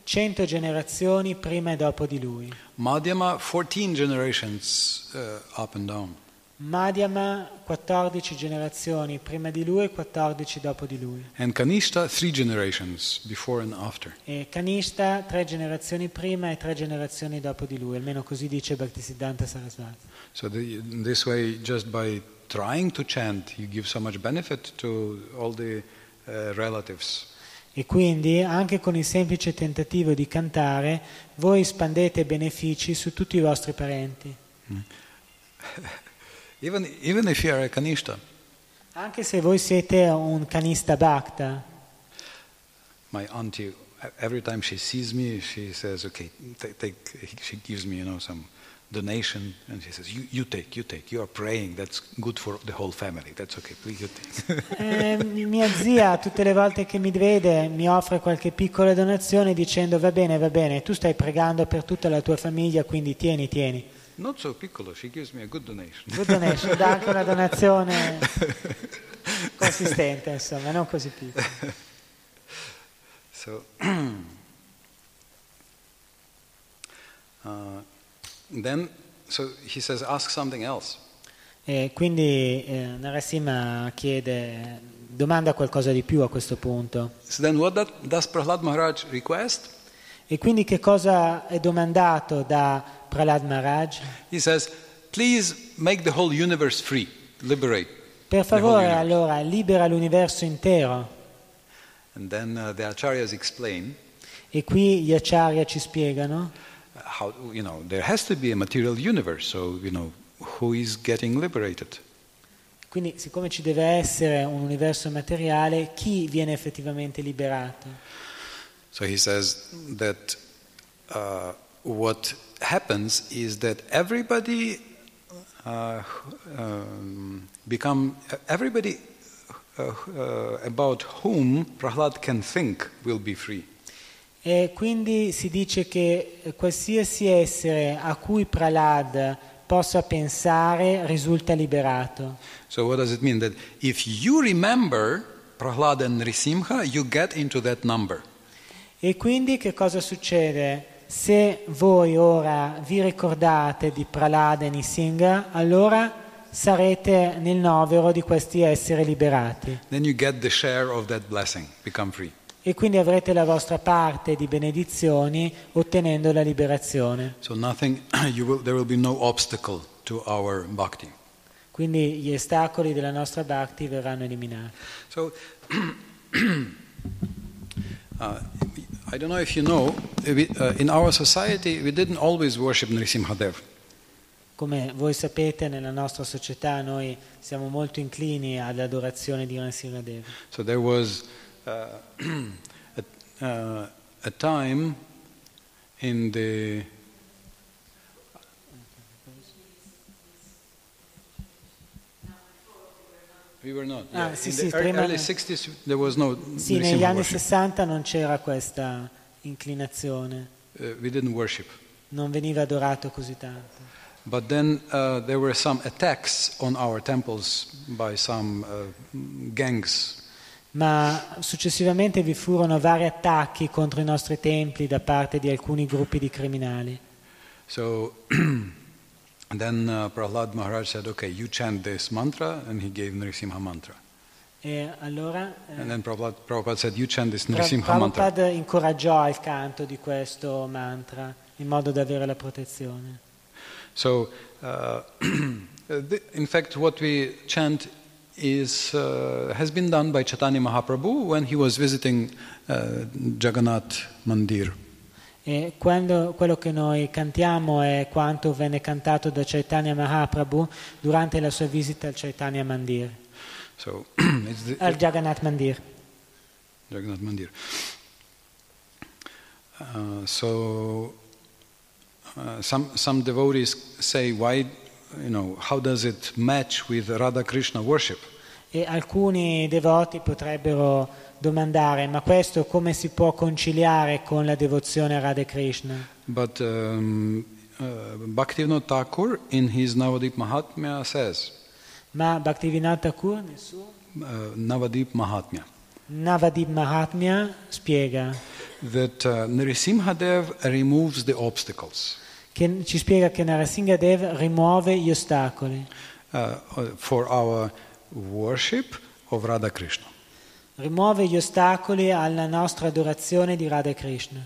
100 generazioni prima e dopo di lui. Madhyama, 14 generations uh, up and down. Madhyama 14 generazioni prima di lui e 14 dopo di lui. And Kanishta, three generations before and after. E Kanishta tre generazioni prima e tre generazioni dopo di lui, almeno così dice Bhaktisiddhanta Sarasvati. So the, in this way, just by trying to chant, you give so much benefit to all the uh, relatives. E quindi anche con il semplice tentativo di cantare voi spandete benefici su tutti i vostri parenti. <laughs> Even, even if you are a Kanishta, Anche se voi siete un canista bhakta, my auntie, every time she sees me, she says, okay, take, take, she gives me, you know, some donation, and she says, you, you take, you take, you are praying, that's good for the whole family, that's okay, please you take. eh, mia zia tutte le volte che mi vede mi offre qualche piccola donazione dicendo va bene, va bene, tu stai pregando per tutta la tua famiglia, quindi tieni, tieni. Not so piccolo, she gives me a good donation. Good donation, dà anche una donazione <laughs> consistente, insomma, non così piccola. So, <clears throat> uh, then, so he says, ask something else. E quindi eh, Narasimha chiede, domanda qualcosa di più a questo punto. So then, what that, does Prahlad Maharaj request? E quindi che cosa è domandato da Prahlad Maharaj? He says, please make the whole universe free, liberate. Per favore, universe." allora, libera l'universo intero. And then uh, the acharyas explain E qui gli acharya ci spiegano how, you know, there has to be a material universe, so, you know, who is getting liberated? Quindi, siccome ci deve essere un universo materiale, chi viene effettivamente liberato? So he says that uh, what happens is that everybody uh, um, become everybody uh, uh, about whom Prahlad can think will be free. E quindi si dice che qualsiasi essere a cui Prahlad possa pensare risulta liberato. So what does it mean? That if you remember Prahlad and Nrisimha, you get into that number. E quindi che cosa succede? Se voi ora vi ricordate di Prahlad e Nisingha, allora sarete nel novero di questi esseri liberati. Then you get the share of that blessing, become free. E quindi avrete la vostra parte di benedizioni ottenendo la liberazione. So nothing, <clears throat> will, there will be no obstacle to our bhakti. Quindi gli ostacoli della nostra bhakti verranno eliminati. So, <clears throat> uh, I don't know if you know, we, uh, in our society we didn't always worship Nrisimhadev. Come voi sapete, nella nostra società noi siamo molto inclini all'adorazione di Nrsimhadev. So there was uh, <clears throat> a, uh, a time in the We were not. Ah, yeah. sì, in sì, prima- early 60s there was no Sì, negli anni worship. 60 non c'era questa inclinazione, Uh, we didn't worship. non veniva adorato così tanto. But then uh, there were some attacks on our temples by some uh, gangs. Ma successivamente vi furono vari attacchi contro i nostri templi da parte di alcuni gruppi di criminali. So <clears throat> then uh, Prahlad Maharaj said, okay, you chant this mantra, and he gave Nrisimha mantra. E allora eh, And then Prabhupada, Prabhupada said, you chant this Nrisimha mantra. Prabhupada incoraggiò il canto di questo mantra in modo da avere la protezione. So, uh, <clears throat> in fact, what we chant is, uh, has been done by Chaitanya Mahaprabhu when he was visiting uh, Jagannath Mandir. E quando- quello che noi cantiamo è quanto venne cantato da Chaitanya Mahaprabhu durante la sua visita al Chaitanya Mandir, So, <clears throat> it's the, al Jagannath Mandir. Jagannath Mandir. Uh, so, uh, some some devotees say, why, you know, how does it match with Radha Krishna worship? E alcuni devoti potrebbero domandare, ma questo come si può conciliare con la devozione a Radha Krishna? But um, uh, Bhaktivinoda Thakur in his Navadip Mahatmya says, Ma Bhaktivinoda Thakur nel suo uh, Navadip Mahatmya, Navadip Mahatmya spiega, that uh, Nrisimhadev removes the obstacles che, ci spiega che Narasimhadev rimuove gli ostacoli, uh, uh, for our worship of Radha Krishna. rimuove gli ostacoli alla nostra adorazione di Radha Krishna.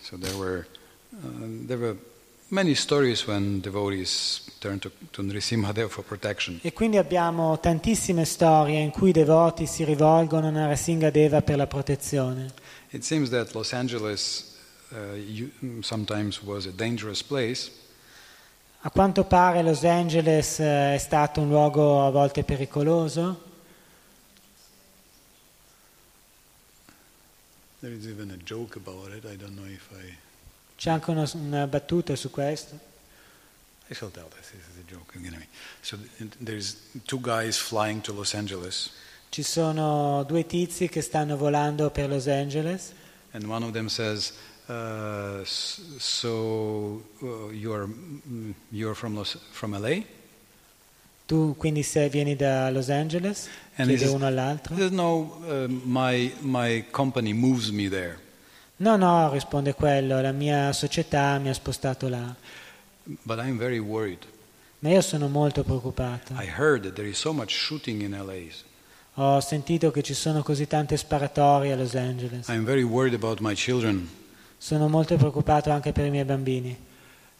So there were uh, there were many stories when devotees turned to, to Nrisimhadev for protection. E quindi abbiamo tantissime storie in cui i devoti si rivolgono a Narasimhadeva per la protezione. It seems that Los Angeles sometimes was a dangerous place, A quanto pare Los Angeles eh, è stato un luogo a volte pericoloso. There is even a joke about it. I don't know if I. C'è anche una, una battuta su questo. I shall tell this. This is a joke. Anyway, so th- there's two guys flying to Los Angeles, Ci sono due tizi che stanno volando per Los Angeles and one of them says, uh, "So uh, you're mm, you're from Los, from LA?" Tu quindi se vieni da Los Angeles, And chiede uno all'altro. says, "No, uh, my my company moves me there." No, no, risponde quello, la mia società mi ha spostato là. But I'm very worried. Ma io sono molto preoccupato. I heard that there is so much shooting in LA. Ho sentito che ci sono così tante sparatorie a Los Angeles. I'm very worried about my children. Sono molto preoccupato anche per i miei bambini.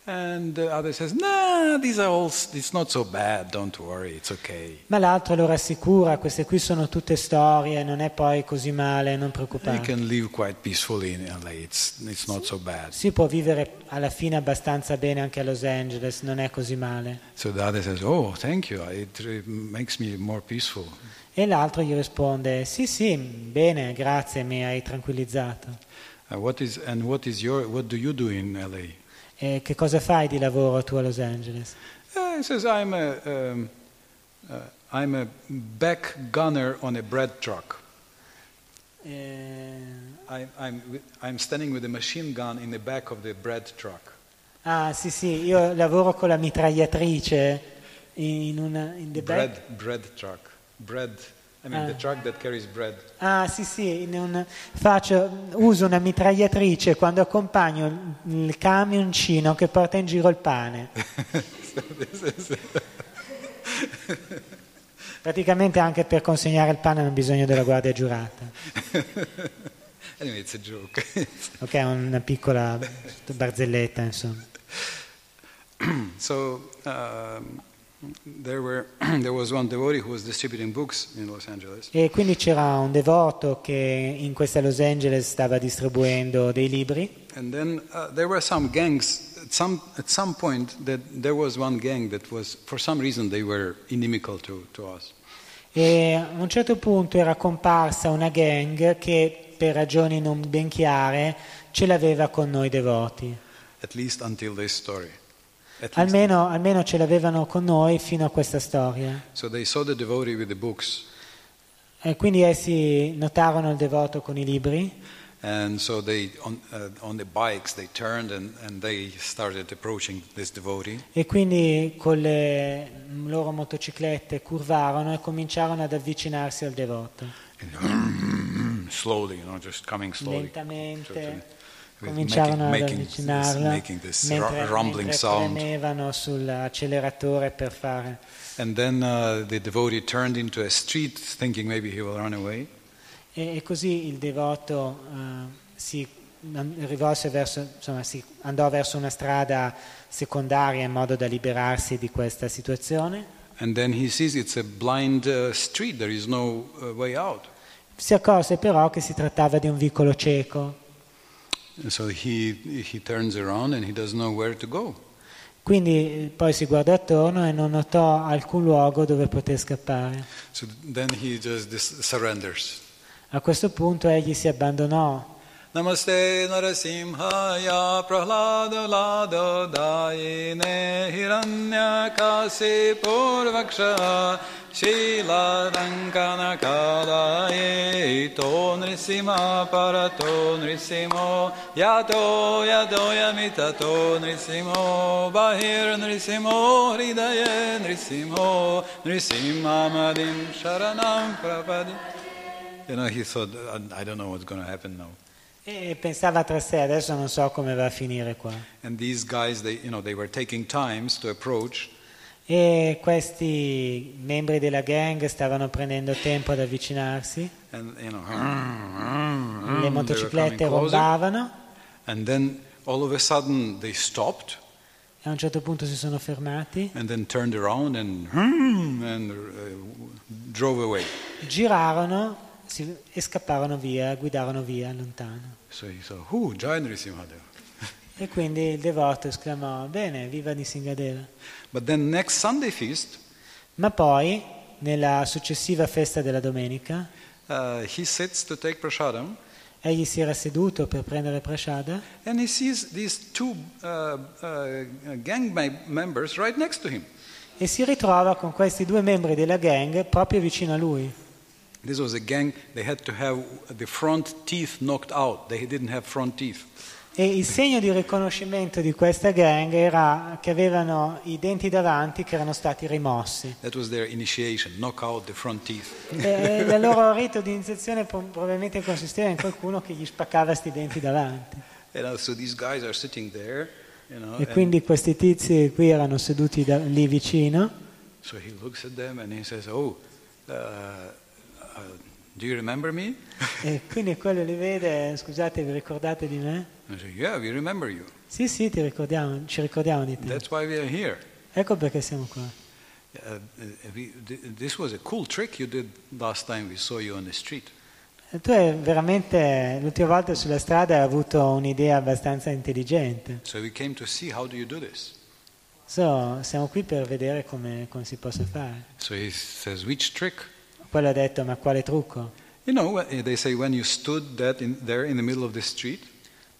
And the other says, "Nah, these are all. It's not so bad. Don't worry. It's okay." Ma l'altro lo rassicura, queste qui sono tutte storie, non è poi così male, non You preoccupare. can live quite peacefully in LA. It's it's not so bad. Si può vivere alla fine abbastanza bene anche a Los Angeles, non è così male. So the other says, "Oh, thank you. It uh, makes me more peaceful." E l'altro gli risponde, sì sì, bene, grazie, mi hai tranquillizzato. Uh, what is and what is your what do you do in LA? E che cosa fai di lavoro tu a Los Angeles? Uh, he says, "I'm a um, uh, I'm a back gunner on a bread truck. Eh, I, I'm I'm standing with a machine gun in the back of the bread truck." ah sì sì, io lavoro con la mitragliatrice in una... In the back. Bread bread truck. Bread. I mean Ah. the truck that carries bread. Ah sì sì, un- faccio, uso una mitragliatrice quando accompagno il il camioncino che porta in giro il pane. <laughs> Praticamente anche per consegnare il pane non bisogno della guardia giurata. <laughs> anyway, it's a joke. <laughs> Ok, è una piccola barzelletta insomma. <clears throat> so um, there were <clears throat> there was one devotee who was distributing books in Los Angeles, E quindi c'era un devoto che in questa Los Angeles stava distribuendo dei libri and then uh, there were some gangs. At some at some point, that there was one gang that was for some reason they were inimical to, to us. e a un certo punto era comparsa una gang che per ragioni non ben chiare ce l'aveva con noi devoti. At least until this story. Almeno, almeno ce l'avevano con noi fino a questa storia. So E quindi essi notarono il devoto con i libri and so they on uh, on the bikes they turned and, and they started approaching this devotee. e quindi con le loro motociclette curvarono e cominciarono ad avvicinarsi al devoto. <clears throat> slowly, you know, just coming slowly. Lentamente With cominciarono ad making, making this, making mentre, mentre premevano sull'acceleratore per fare And then uh, the devotee turned into a street thinking maybe he will run away. e, e così il devoto eh, si rivolse verso, insomma, si andò verso una strada secondaria in modo da liberarsi di questa situazione. And then he sees it's a blind uh, street, there is no uh, way out. Si accorse però che si trattava di un vicolo cieco, so he, he turns around and he doesn't know where to go. quindi eh, poi si guardò attorno e non notò alcun luogo dove poter scappare. So then he just surrenders. A questo punto egli si abbandonò Namaste Narasimhaya Prahlada Lada Dayine Hiranyakasi Purvaksha Shila Rankana Kalaye Eto Nrisima Parato Nrisimo Yato Yato Yamitato Nrisimo Bahir Nrisimo Hridaye Nrisimo Nrisima Madim Sharanam Prapadi You know, he thought, I don't know what's going to happen now. E pensava tra sé, adesso non so come va a finire qua. And these guys, they, you know, they were taking times to approach E questi membri della gang stavano prendendo tempo ad avvicinarsi, and, you know, le they were motociclette rombavano And then all of a sudden they stopped e a un certo punto si sono fermati, and then turned around and, and uh, drove away. girarono si- e scapparono via, guidarono via lontano. So he said, Who? Jai Nrisimhadeva. E quindi il devoto esclamò, bene, viva Nisingadeva. But then next Sunday feast, Ma poi, nella successiva festa della domenica, uh, he sits to take prasadam egli si era seduto per prendere these two uh, uh, right e si ritrova con questi due membri della gang proprio vicino a lui. This was a gang, they had to have the front teeth knocked out. They didn't have front teeth. E il segno di riconoscimento di questa gang era che avevano i denti davanti che erano stati rimossi. That was their initiation, knock out the front teeth. E il loro rito di iniziazione pro- probabilmente consisteva in qualcuno che gli spaccava questi denti davanti. You know, so these guys are sitting there, you know, E quindi questi tizi qui erano seduti da- lì vicino so he looks at them and he says, "Oh, uh, uh, do you remember me?" <laughs> e quindi quello li vede, scusate, vi ricordate di me? I say, "Yeah, we remember you. Sì, sì, ti ricordiamo, ci ricordiamo di te. That's why we are here." Ecco perché siamo qua. Uh, uh, we, th- this was a cool trick you did last time we saw you on the street. Tu hai veramente, l'ultima volta sulla strada hai avuto un'idea abbastanza intelligente. So we came to see how do you do this. So, siamo qui per vedere come, come si possa fare. So he says, "Which trick?" Quello ha detto, ma quale trucco? You know, they say when you stood that in, there in the middle of the street,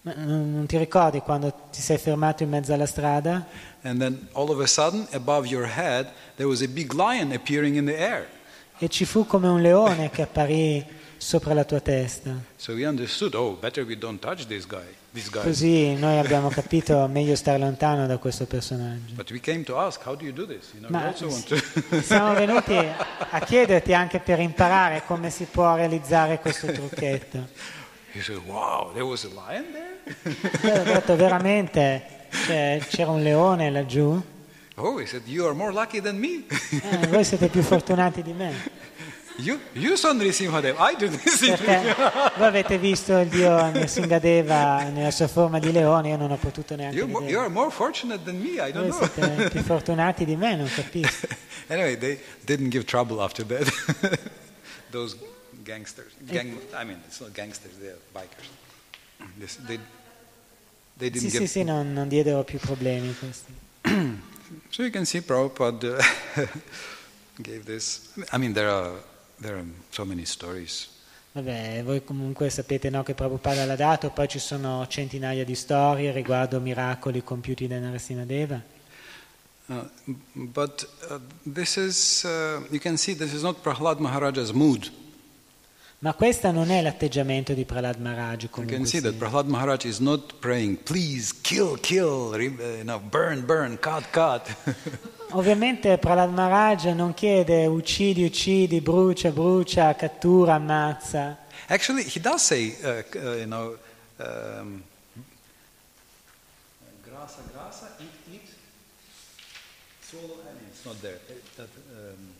Ma non, non ti ricordi quando ti sei fermato in mezzo alla strada? and then all of a sudden, above your head, there was a big lion appearing in the air. E ci fu come un leone che apparì sopra la tua testa. So we understood, oh, better we don't touch this guy. Così noi abbiamo capito meglio stare lontano da questo personaggio. Ask, you know, Ma to. <laughs> siamo venuti a chiederti anche per imparare come si può realizzare questo trucchetto. he said, wow, there was a lion there? Ho detto veramente c'era un leone laggiù? oh, he said, you are more lucky than me. Eh, voi siete più fortunati di me. You, you saw Nrisimhadev. I do. Perché <laughs> voi avete visto il dio Nrsingadeva nella sua forma di leone, io non ho potuto neanche You, mo- you vedere. are more fortunate than me. I don't Voi know. siete più <laughs> fortunati di me, non capisco. <laughs> anyway, they didn't give trouble after that. Those gangsters. Gang, I mean, it's not gangsters, they're bikers. This, they, they didn't Sì, give sì, sì, non, non diedero più problemi questi. <clears throat> So you can see Prabhupada gave this. I mean, there are so many stories. Vabbè, voi comunque sapete no, che Prabhupada l'ha dato, poi ci sono centinaia di storie riguardo miracoli compiuti da Narasimhadeva. Uh, but uh, this is, uh, you can see, this is not Prahlad Maharaja's mood. Ma questo non è l'atteggiamento di Prahlad Maharaj You can see that. Prahlad Maharaj is not praying, please kill, kill, you know, burn, burn, cut, cut. <laughs> Ovviamente Prahlad Maharaj non chiede uccidi, uccidi, brucia, brucia, cattura, ammazza. Actually, he does say, uh, uh, you know, um, grasa, grasa, eat, eat. Swallow, I mean, it's not there. It- that, um,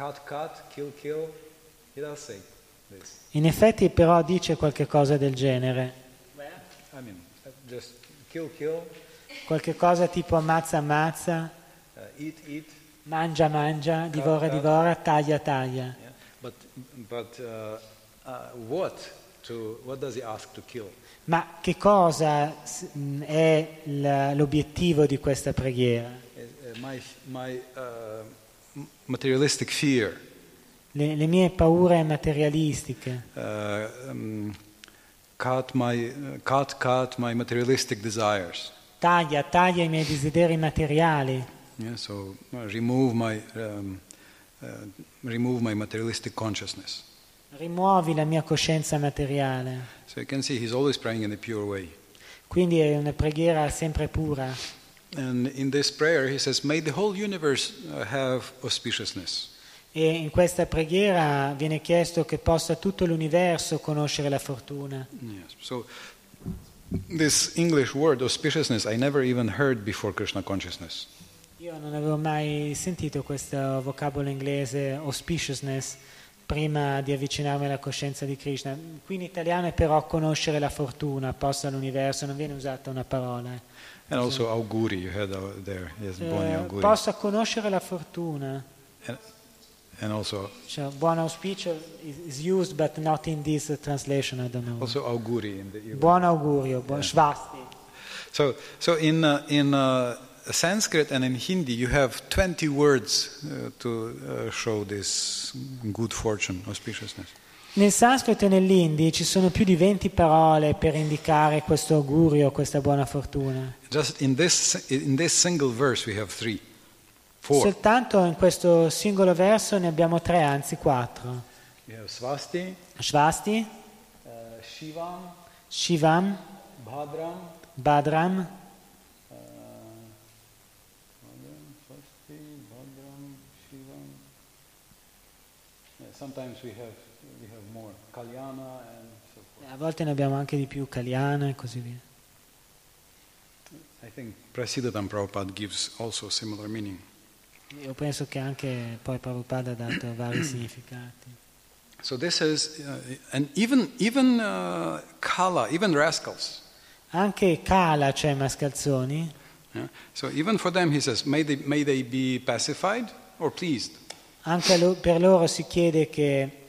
cut, cut, kill, kill. He does say this. In effetti però dice qualche cosa del genere, I mean, just kill, kill, qualche cosa tipo ammazza, ammazza, uh, eat, eat. mangia, mangia, divora, cut. divora, taglia, taglia. Yeah. But, but uh, uh, what? To, what does he ask to kill? Ma che cosa mh, è l'obiettivo di questa preghiera? Uh, uh, my my uh, materialistic fear. Le, le mie paure materialistiche, uh, um, cut my uh, cut cut my materialistic desires. taglia, taglia i miei desideri materiali, Yeah, so uh, remove my um, uh, remove my materialistic consciousness. Rimuovi la mia coscienza materiale. So you can see he's always praying in a pure way. Quindi è una preghiera sempre pura. And in this prayer, he says, May the whole universe uh, have auspiciousness. E in questa preghiera viene chiesto che possa tutto l'universo conoscere la fortuna. Yes. So, this English word, auspiciousness, I never even heard before Krishna consciousness. Io non avevo mai sentito questo vocabolo inglese auspiciousness prima di avvicinarmi alla coscienza di Krishna. Qui in italiano è però conoscere la fortuna, posta all'universo, non viene usata una parola. And also auguri, you had there. Yes, buoni Eh, auguri. possa conoscere la fortuna. And, and also, Cioè, buon auspicio is, is used but not in this uh, translation, I don't know. also auguri. In the, Buon augurio, buon svasti. so, so in, uh, in uh, Sanskrit and in Hindi, you have 20 words uh, to uh, show this good fortune, auspiciousness. Nel sanscrito e nell'indi ci sono più di 20 parole per indicare questo augurio, questa buona fortuna. Just in this, in this single verse, we have three, four. Soltanto in questo singolo verso ne abbiamo tre, anzi quattro. We have Swasti, Svasti, uh, Shivam, Shivam, Bhadram, Badram, uh, Bhadram, Swasti, Bhadram, Shivam. Yeah, sometimes we have Kalyana and so forth. a volte ne abbiamo anche di più, Kaliana e così via. I think Prasiddhatam Prabhupada gives also similar meaning. Io penso che anche poi Prabhupada ha dato <clears throat> vari significati. So this is, uh, and even even uh, Kala, even rascals. Anche Kala, cioè mascalzoni, Yeah? So even for them, he says, may they may they be pacified or pleased. anche per loro si chiede che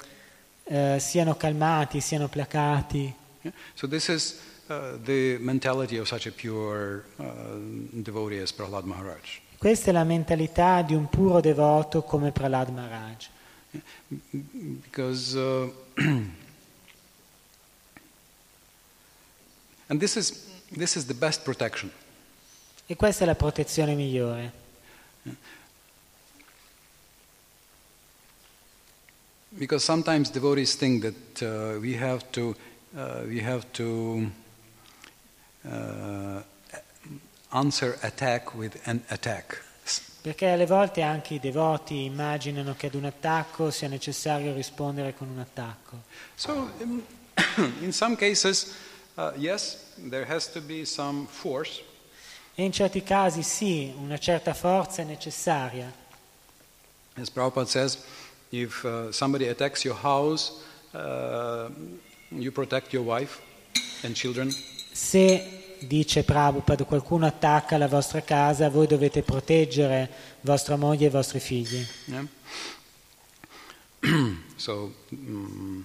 eh, siano calmati, siano placati. Yeah? So this is uh, the mentality of such a pure uh, devotee as Prahlad Maharaj. Questa è la mentalità di un puro devoto come Prahlad Maharaj. Because, uh, <clears throat> and this is, this is the best protection. E questa è la protezione migliore. Because sometimes devotees think that uh, we have to, uh, we have to uh, answer attack with an attack. Perché alle volte anche i devoti immaginano che ad un attacco sia necessario rispondere con un attacco. So, in, <coughs> in some cases, uh, yes, there has to be some force, E in certi casi sì, una certa forza è necessaria. As Prabhupada says, if uh, somebody attacks your house, uh, you protect your wife and children. Se, dice Prabhupada, qualcuno attacca la vostra casa, voi dovete proteggere vostra moglie e i vostri figli. Yeah? <clears throat> so, mm,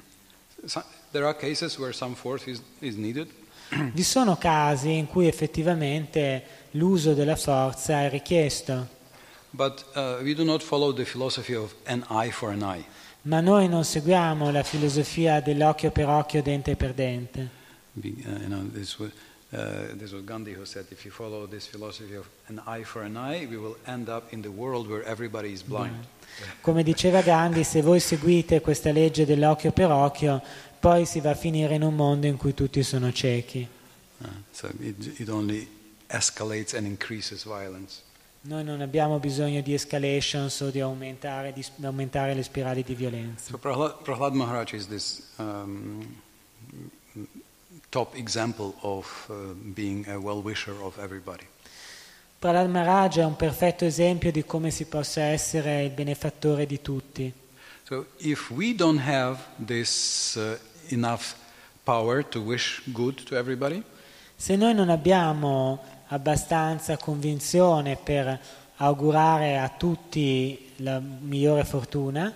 so, there are cases where some force is, is needed, Vi sono casi in cui effettivamente l'uso della forza è richiesto, but uh, we do not follow the philosophy of an eye for an eye. ma noi non seguiamo la filosofia dell'occhio per occhio, dente per dente. We, uh, you know, this was, uh, this was Gandhi who said, if you follow this philosophy of an eye for an eye, we will end up in the world where everybody is blind. Come diceva Gandhi, se voi seguite questa legge dell'occhio per occhio, poi si va a finire in un mondo in cui tutti sono ciechi. Uh, so it, it only escalates and increases violence. Noi non abbiamo bisogno di escalations o di aumentare, di aumentare le spirali di violenza. So Prahlad, Prahlad Maharaj is this um, top example of uh, being a well-wisher of everybody. Prahlad Maharaj è un perfetto esempio di come si possa essere il benefattore di tutti. So if we don't have this uh, enough power to wish good to everybody, Se noi non abbiamo abbastanza convinzione per augurare a tutti la migliore fortuna,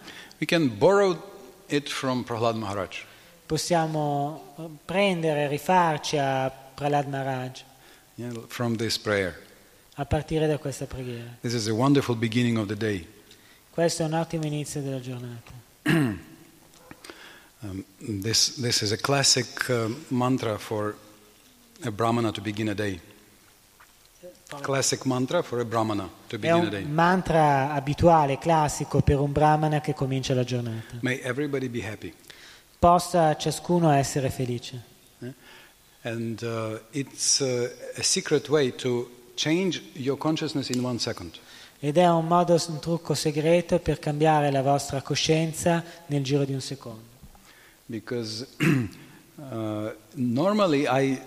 possiamo prendere e rifarci a Prahlad Maharaj yeah, a partire da questa preghiera. Questo è un ottimo inizio della giornata. <clears throat> Um, this, this is a classic uh, mantra for a brahmana to begin a day. Classic mantra for a brahmana to È begin a day. un mantra abituale, classico per un brahmana che comincia la giornata. May everybody be happy. Possa ciascuno essere felice. eh? And uh, it's uh, a secret way to change your consciousness in one second. Ed è un modo, un trucco segreto per cambiare la vostra coscienza nel giro di un secondo. Because <clears throat> uh, normally I,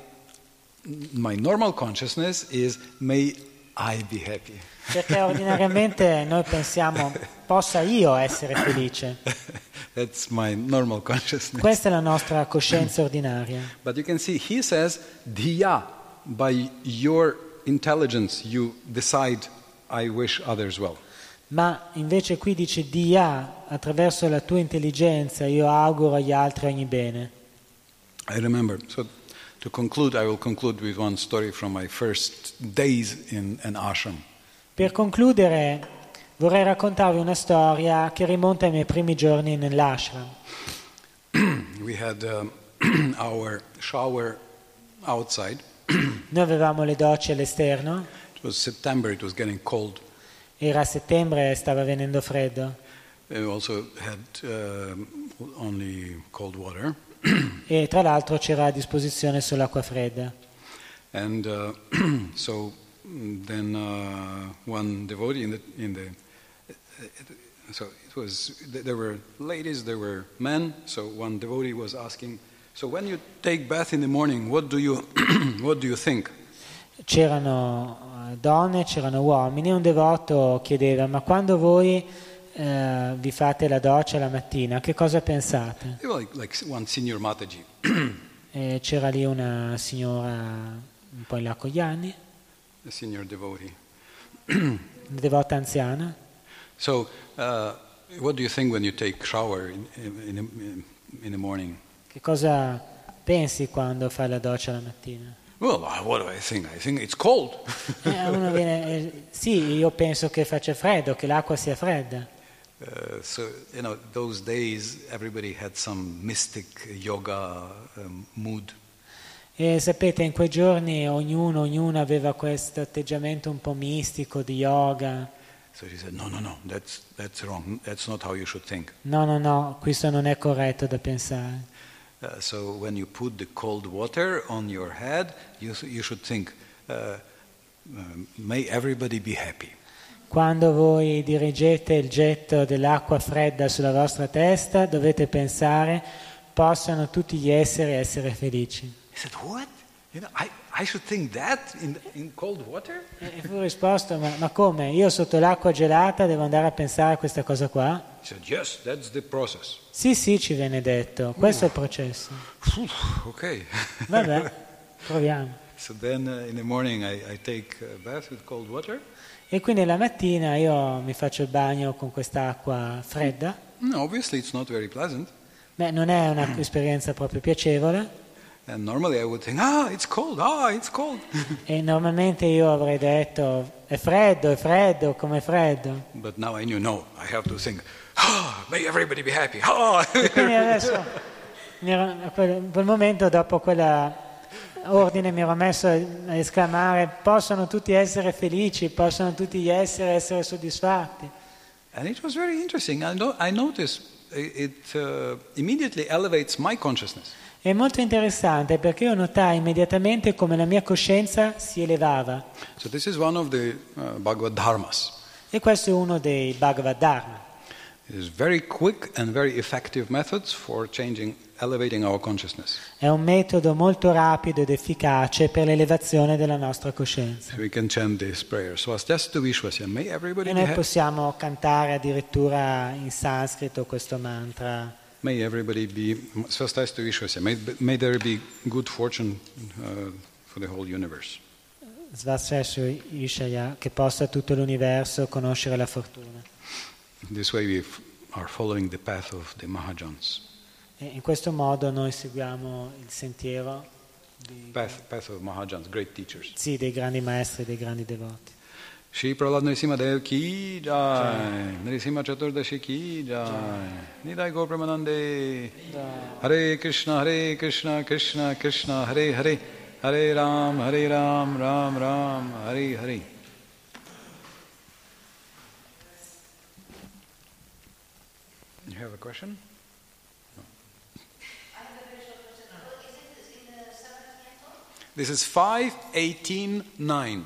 my normal consciousness is may I be happy. Perché ordinariamente noi pensiamo possa io essere felice. <laughs> That's my normal consciousness. Questa è la nostra coscienza ordinaria. But you can see he says dhiya by your intelligence you decide I wish others well. Ma invece qui dice Dia, attraverso la tua intelligenza io auguro agli altri ogni bene. I remember. So to conclude, I will conclude with one story from my first days in an ashram. Per concludere vorrei raccontarvi una storia che rimonta ai miei primi giorni nell'ashram. <clears throat> We had um, <clears throat> our shower outside. <clears throat> Noi avevamo le docce all'esterno, It was September. It was getting cold. era settembre e stava venendo freddo We also had um only cold water. E tra l'altro c'era a disposizione solo acqua fredda. And uh, <clears throat> so then uh, one devotee in the in the so it was there were ladies, there were men. So one devotee was asking, so when you take bath in the morning, what do you <clears throat> what do you think? C'erano eh, donne, c'erano uomini un devoto chiedeva ma quando voi eh, vi fate la doccia la mattina che cosa pensate? Like, like one senior Mataji, <clears throat> c'era lì una signora un po' in là con gli anni, a senior devotee. una devota anziana. So uh, what do you think when you take shower in in, in, the morning? Che cosa pensi quando fai la doccia la mattina? Well, uh, what do I think? I think it's cold. Eh, viene, eh, sì, io penso che faccia freddo, che l'acqua sia fredda. Uh, so you know, those days everybody had some mystic yoga um, mood, E sapete, in quei giorni ognuno, ognuna aveva questo atteggiamento un po' mistico di yoga. so she said, "No, no, no, that's that's wrong. That's not how you should think." No, no, no, questo non è corretto da pensare. Uh, so when you put the cold water on your head, you you should think, uh, um, "May everybody be happy." Quando voi dirigete il getto dell'acqua fredda sulla vostra testa, dovete pensare possano tutti gli esseri essere felici. He said, "What? You know, I, I should think that in in cold water?" E fu risposto, ma, ma come? Io sotto l'acqua gelata devo andare a pensare a questa cosa qua? He said, "Yes, that's the process." Sì, sì, ci viene detto, questo è il processo. Phew, okay. Vabbè, proviamo. <laughs> so then uh, in the morning I, I take a bath with cold water. E quindi la mattina io mi faccio il bagno con quest'acqua fredda. No, obviously it's not very pleasant. Beh, non è un'esperienza proprio piacevole And normally I would think, ah, it's cold, ah, it's cold. <laughs> e normalmente io avrei detto è freddo, è freddo, come freddo. but now I knew, no, I have to think, ah, may everybody be happy. Ah. Quindi adesso, <laughs> a quel, in quel momento, dopo quella ordine, mi ero messo a esclamare possono tutti essere felici, possono tutti gli esseri essere soddisfatti. and it was very interesting. I, no, I noticed it, it uh, immediately elevates my consciousness. È molto interessante perché io notai immediatamente come la mia coscienza si elevava. So this is one of the uh, Bhagavad Dharmas. E questo è uno dei Bhagavad Dharma. It is very quick and very effective methods for changing. È un metodo molto rapido ed efficace per l'elevazione della nostra coscienza. E noi possiamo cantare addirittura in sanscrito questo mantra. May everybody be Swastiastu Vishwasya. May, may there be good fortune uh, for the whole universe. Svaseshu Ishaya, che possa tutto l'universo conoscere la fortuna. This way we are following the path of the Mahajans. E in questo modo noi seguiamo il sentiero di- Path, path of Mahajans, great teachers. sì, dei grandi maestri, dei grandi devoti. Shri Prahlad Nrsimha Dev ki jai, Nrsimha Chaturdashi ki jai, Nidai Gopramanande, Hare Krishna, Hare Krishna, Krishna Krishna, Hare Hare, Hare Ram, Hare Ram, Ram Ram, Hare Hare. You have a question? This is 518.9.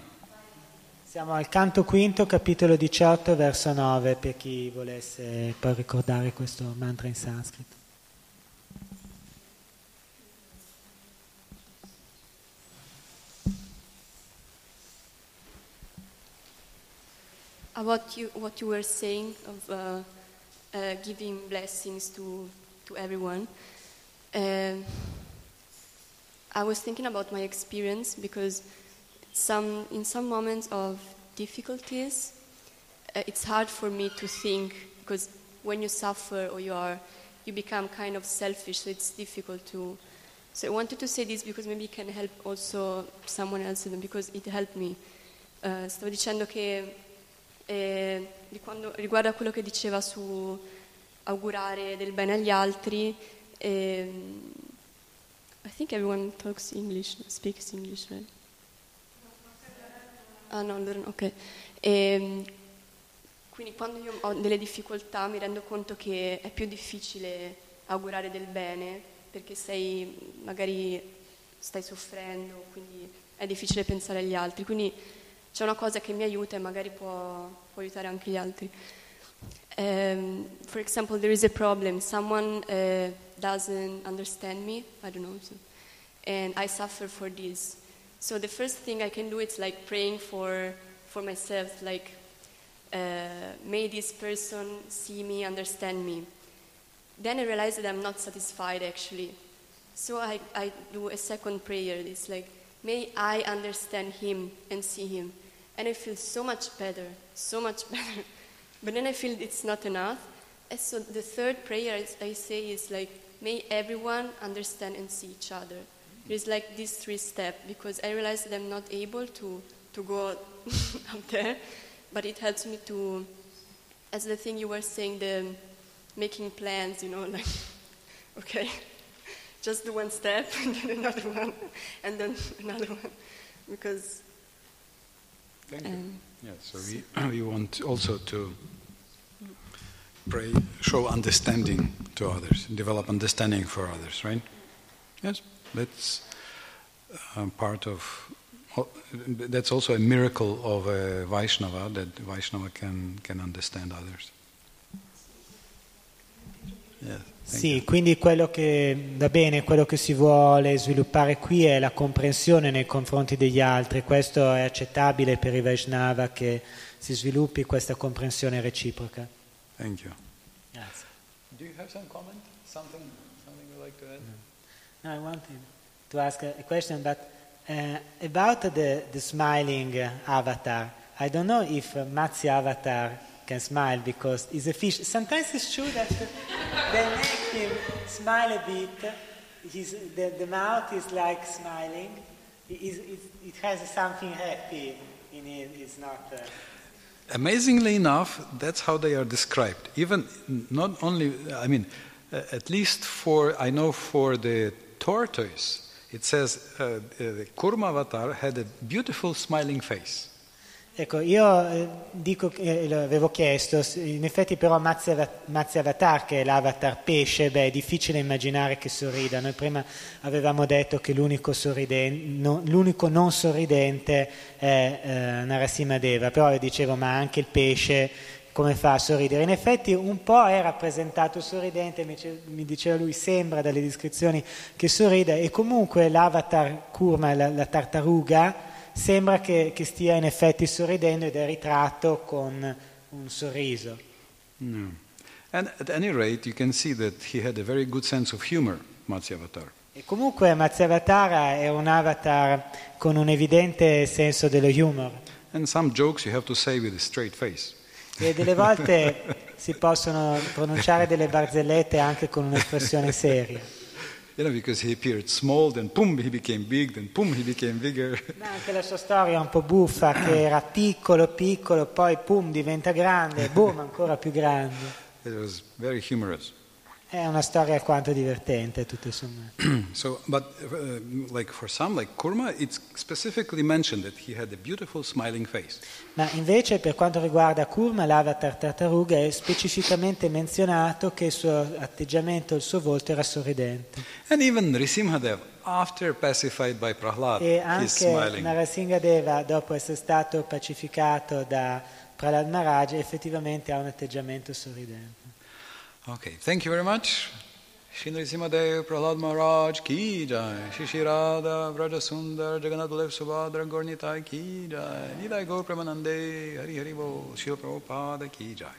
Siamo al canto quinto, capitolo 18, verso 9, per chi volesse poi ricordare questo mantra in sanscrito. About you, what you were saying of uh, uh, giving blessings to to everyone. Um I was thinking about my experience because some in some moments of difficulties, uh, it's hard for me to think because when you suffer or you are, you become kind of selfish. So it's difficult to. So I wanted to say this because maybe it can help also someone else because it helped me. Uh, stavo dicendo che eh, quando, riguardo a quello che diceva su augurare del bene agli altri, ehm, I think everyone talks English, speaks English, right? Ah no, allora ok. Ehm, quindi quando io ho delle difficoltà mi rendo conto che è più difficile augurare del bene perché sei magari stai soffrendo, quindi è difficile pensare agli altri. Quindi c'è una cosa che mi aiuta e magari può, può aiutare anche gli altri. Um, for example, there is a problem. Someone uh, doesn't understand me. I don't know, so, and I suffer for this. So the first thing I can do is like praying for for myself, like uh, may this person see me, understand me. Then I realize that I'm not satisfied actually. So I, I do a second prayer. It's like, may I understand him and see him. And I feel so much better, so much <laughs> better. But then I feel it's not enough. And so the third prayer I, I say is like, may everyone understand and see each other. There's like these three steps because I realize that I'm not able to, to go <laughs> up there, but it helps me to, as the thing you were saying, the making plans, you know, <laughs> like, okay, just do one step <laughs> and then another one and then another one because Thank you. um, Yeah, so we, <clears throat> we want also to pray, show understanding to others, develop understanding for others, right? Yes, that's uh, part of. well, That's also a miracle of a Vaishnava that Vaishnava can can understand others. Yes. Sì, you. quindi quello che va bene, quello che si vuole sviluppare qui è la comprensione nei confronti degli altri. Questo è accettabile per i Vaishnava che si sviluppi questa comprensione reciproca. Thank you. Grazie. Do you have some comment? Something, something you'd like to add? No, I wanted to ask a question, but uh, about the, the smiling uh, avatar. I don't know if uh, avatar can smile because he's a fish. Sometimes it's true that <laughs> they make him smile a bit. His, the, the mouth is like smiling. It, it, it has something happy in it. It's not. Uh, Amazingly enough, that's how they are described. Even not only, I mean, uh, at least for, I know for the tortoise, it says uh, uh, the Kurma avatar had a beautiful smiling face. Ecco, io eh, dico eh, l'avevo chiesto, in effetti però Matsya Ava- Matsya Avatar, che è l'avatar pesce, beh, è difficile immaginare che sorrida. Noi prima avevamo detto che l'unico, sorriden- no- l'unico non sorridente è eh, Narasimha Deva, però io dicevo, ma anche il pesce come fa a sorridere? In effetti un po' è rappresentato sorridente, mi mi diceva lui, sembra dalle descrizioni che sorrida, e comunque l'avatar Kurma, la, la tartaruga, sembra che, che stia in effetti sorridendo ed è ritratto con un sorriso. No. And at any rate, you can see that he had a very good sense of humor, Matsya avatar. E comunque Matsyavatara è un avatar con un evidente senso dello humor And some jokes you have to say with a straight face. e delle volte <laughs> si possono pronunciare delle barzellette anche con un'espressione seria. You know, because he appeared small, then boom, he became big, then boom, he became bigger. Anche la sua storia è un po' buffa, che era piccolo, piccolo, poi pum, diventa grande, boom, ancora più grande. it was very humorous. È una storia alquanto divertente, tutto sommato. <clears throat> so, but uh, like for some, like Kurma, it's specifically mentioned that he had a beautiful smiling face. Ma invece per quanto riguarda Kurma, l'avatar tartaruga è specificamente menzionato che il suo atteggiamento, il suo volto era sorridente. And even Risimhadev, after pacified by Prahlad, E anche. Narasimhadeva, dopo essere stato pacificato da Prahlad Maharaj, effettivamente ha un atteggiamento sorridente. Okay, thank you very much. Shri Nrsimhadev Prahlad Maharaj ki jai. Shri Shri Radha Vraja Sundar Jagannath Lev Subhadra Gornitai ki jai. Nidai Gaur Hari Hari Bo Shri Prabhupada ki jai.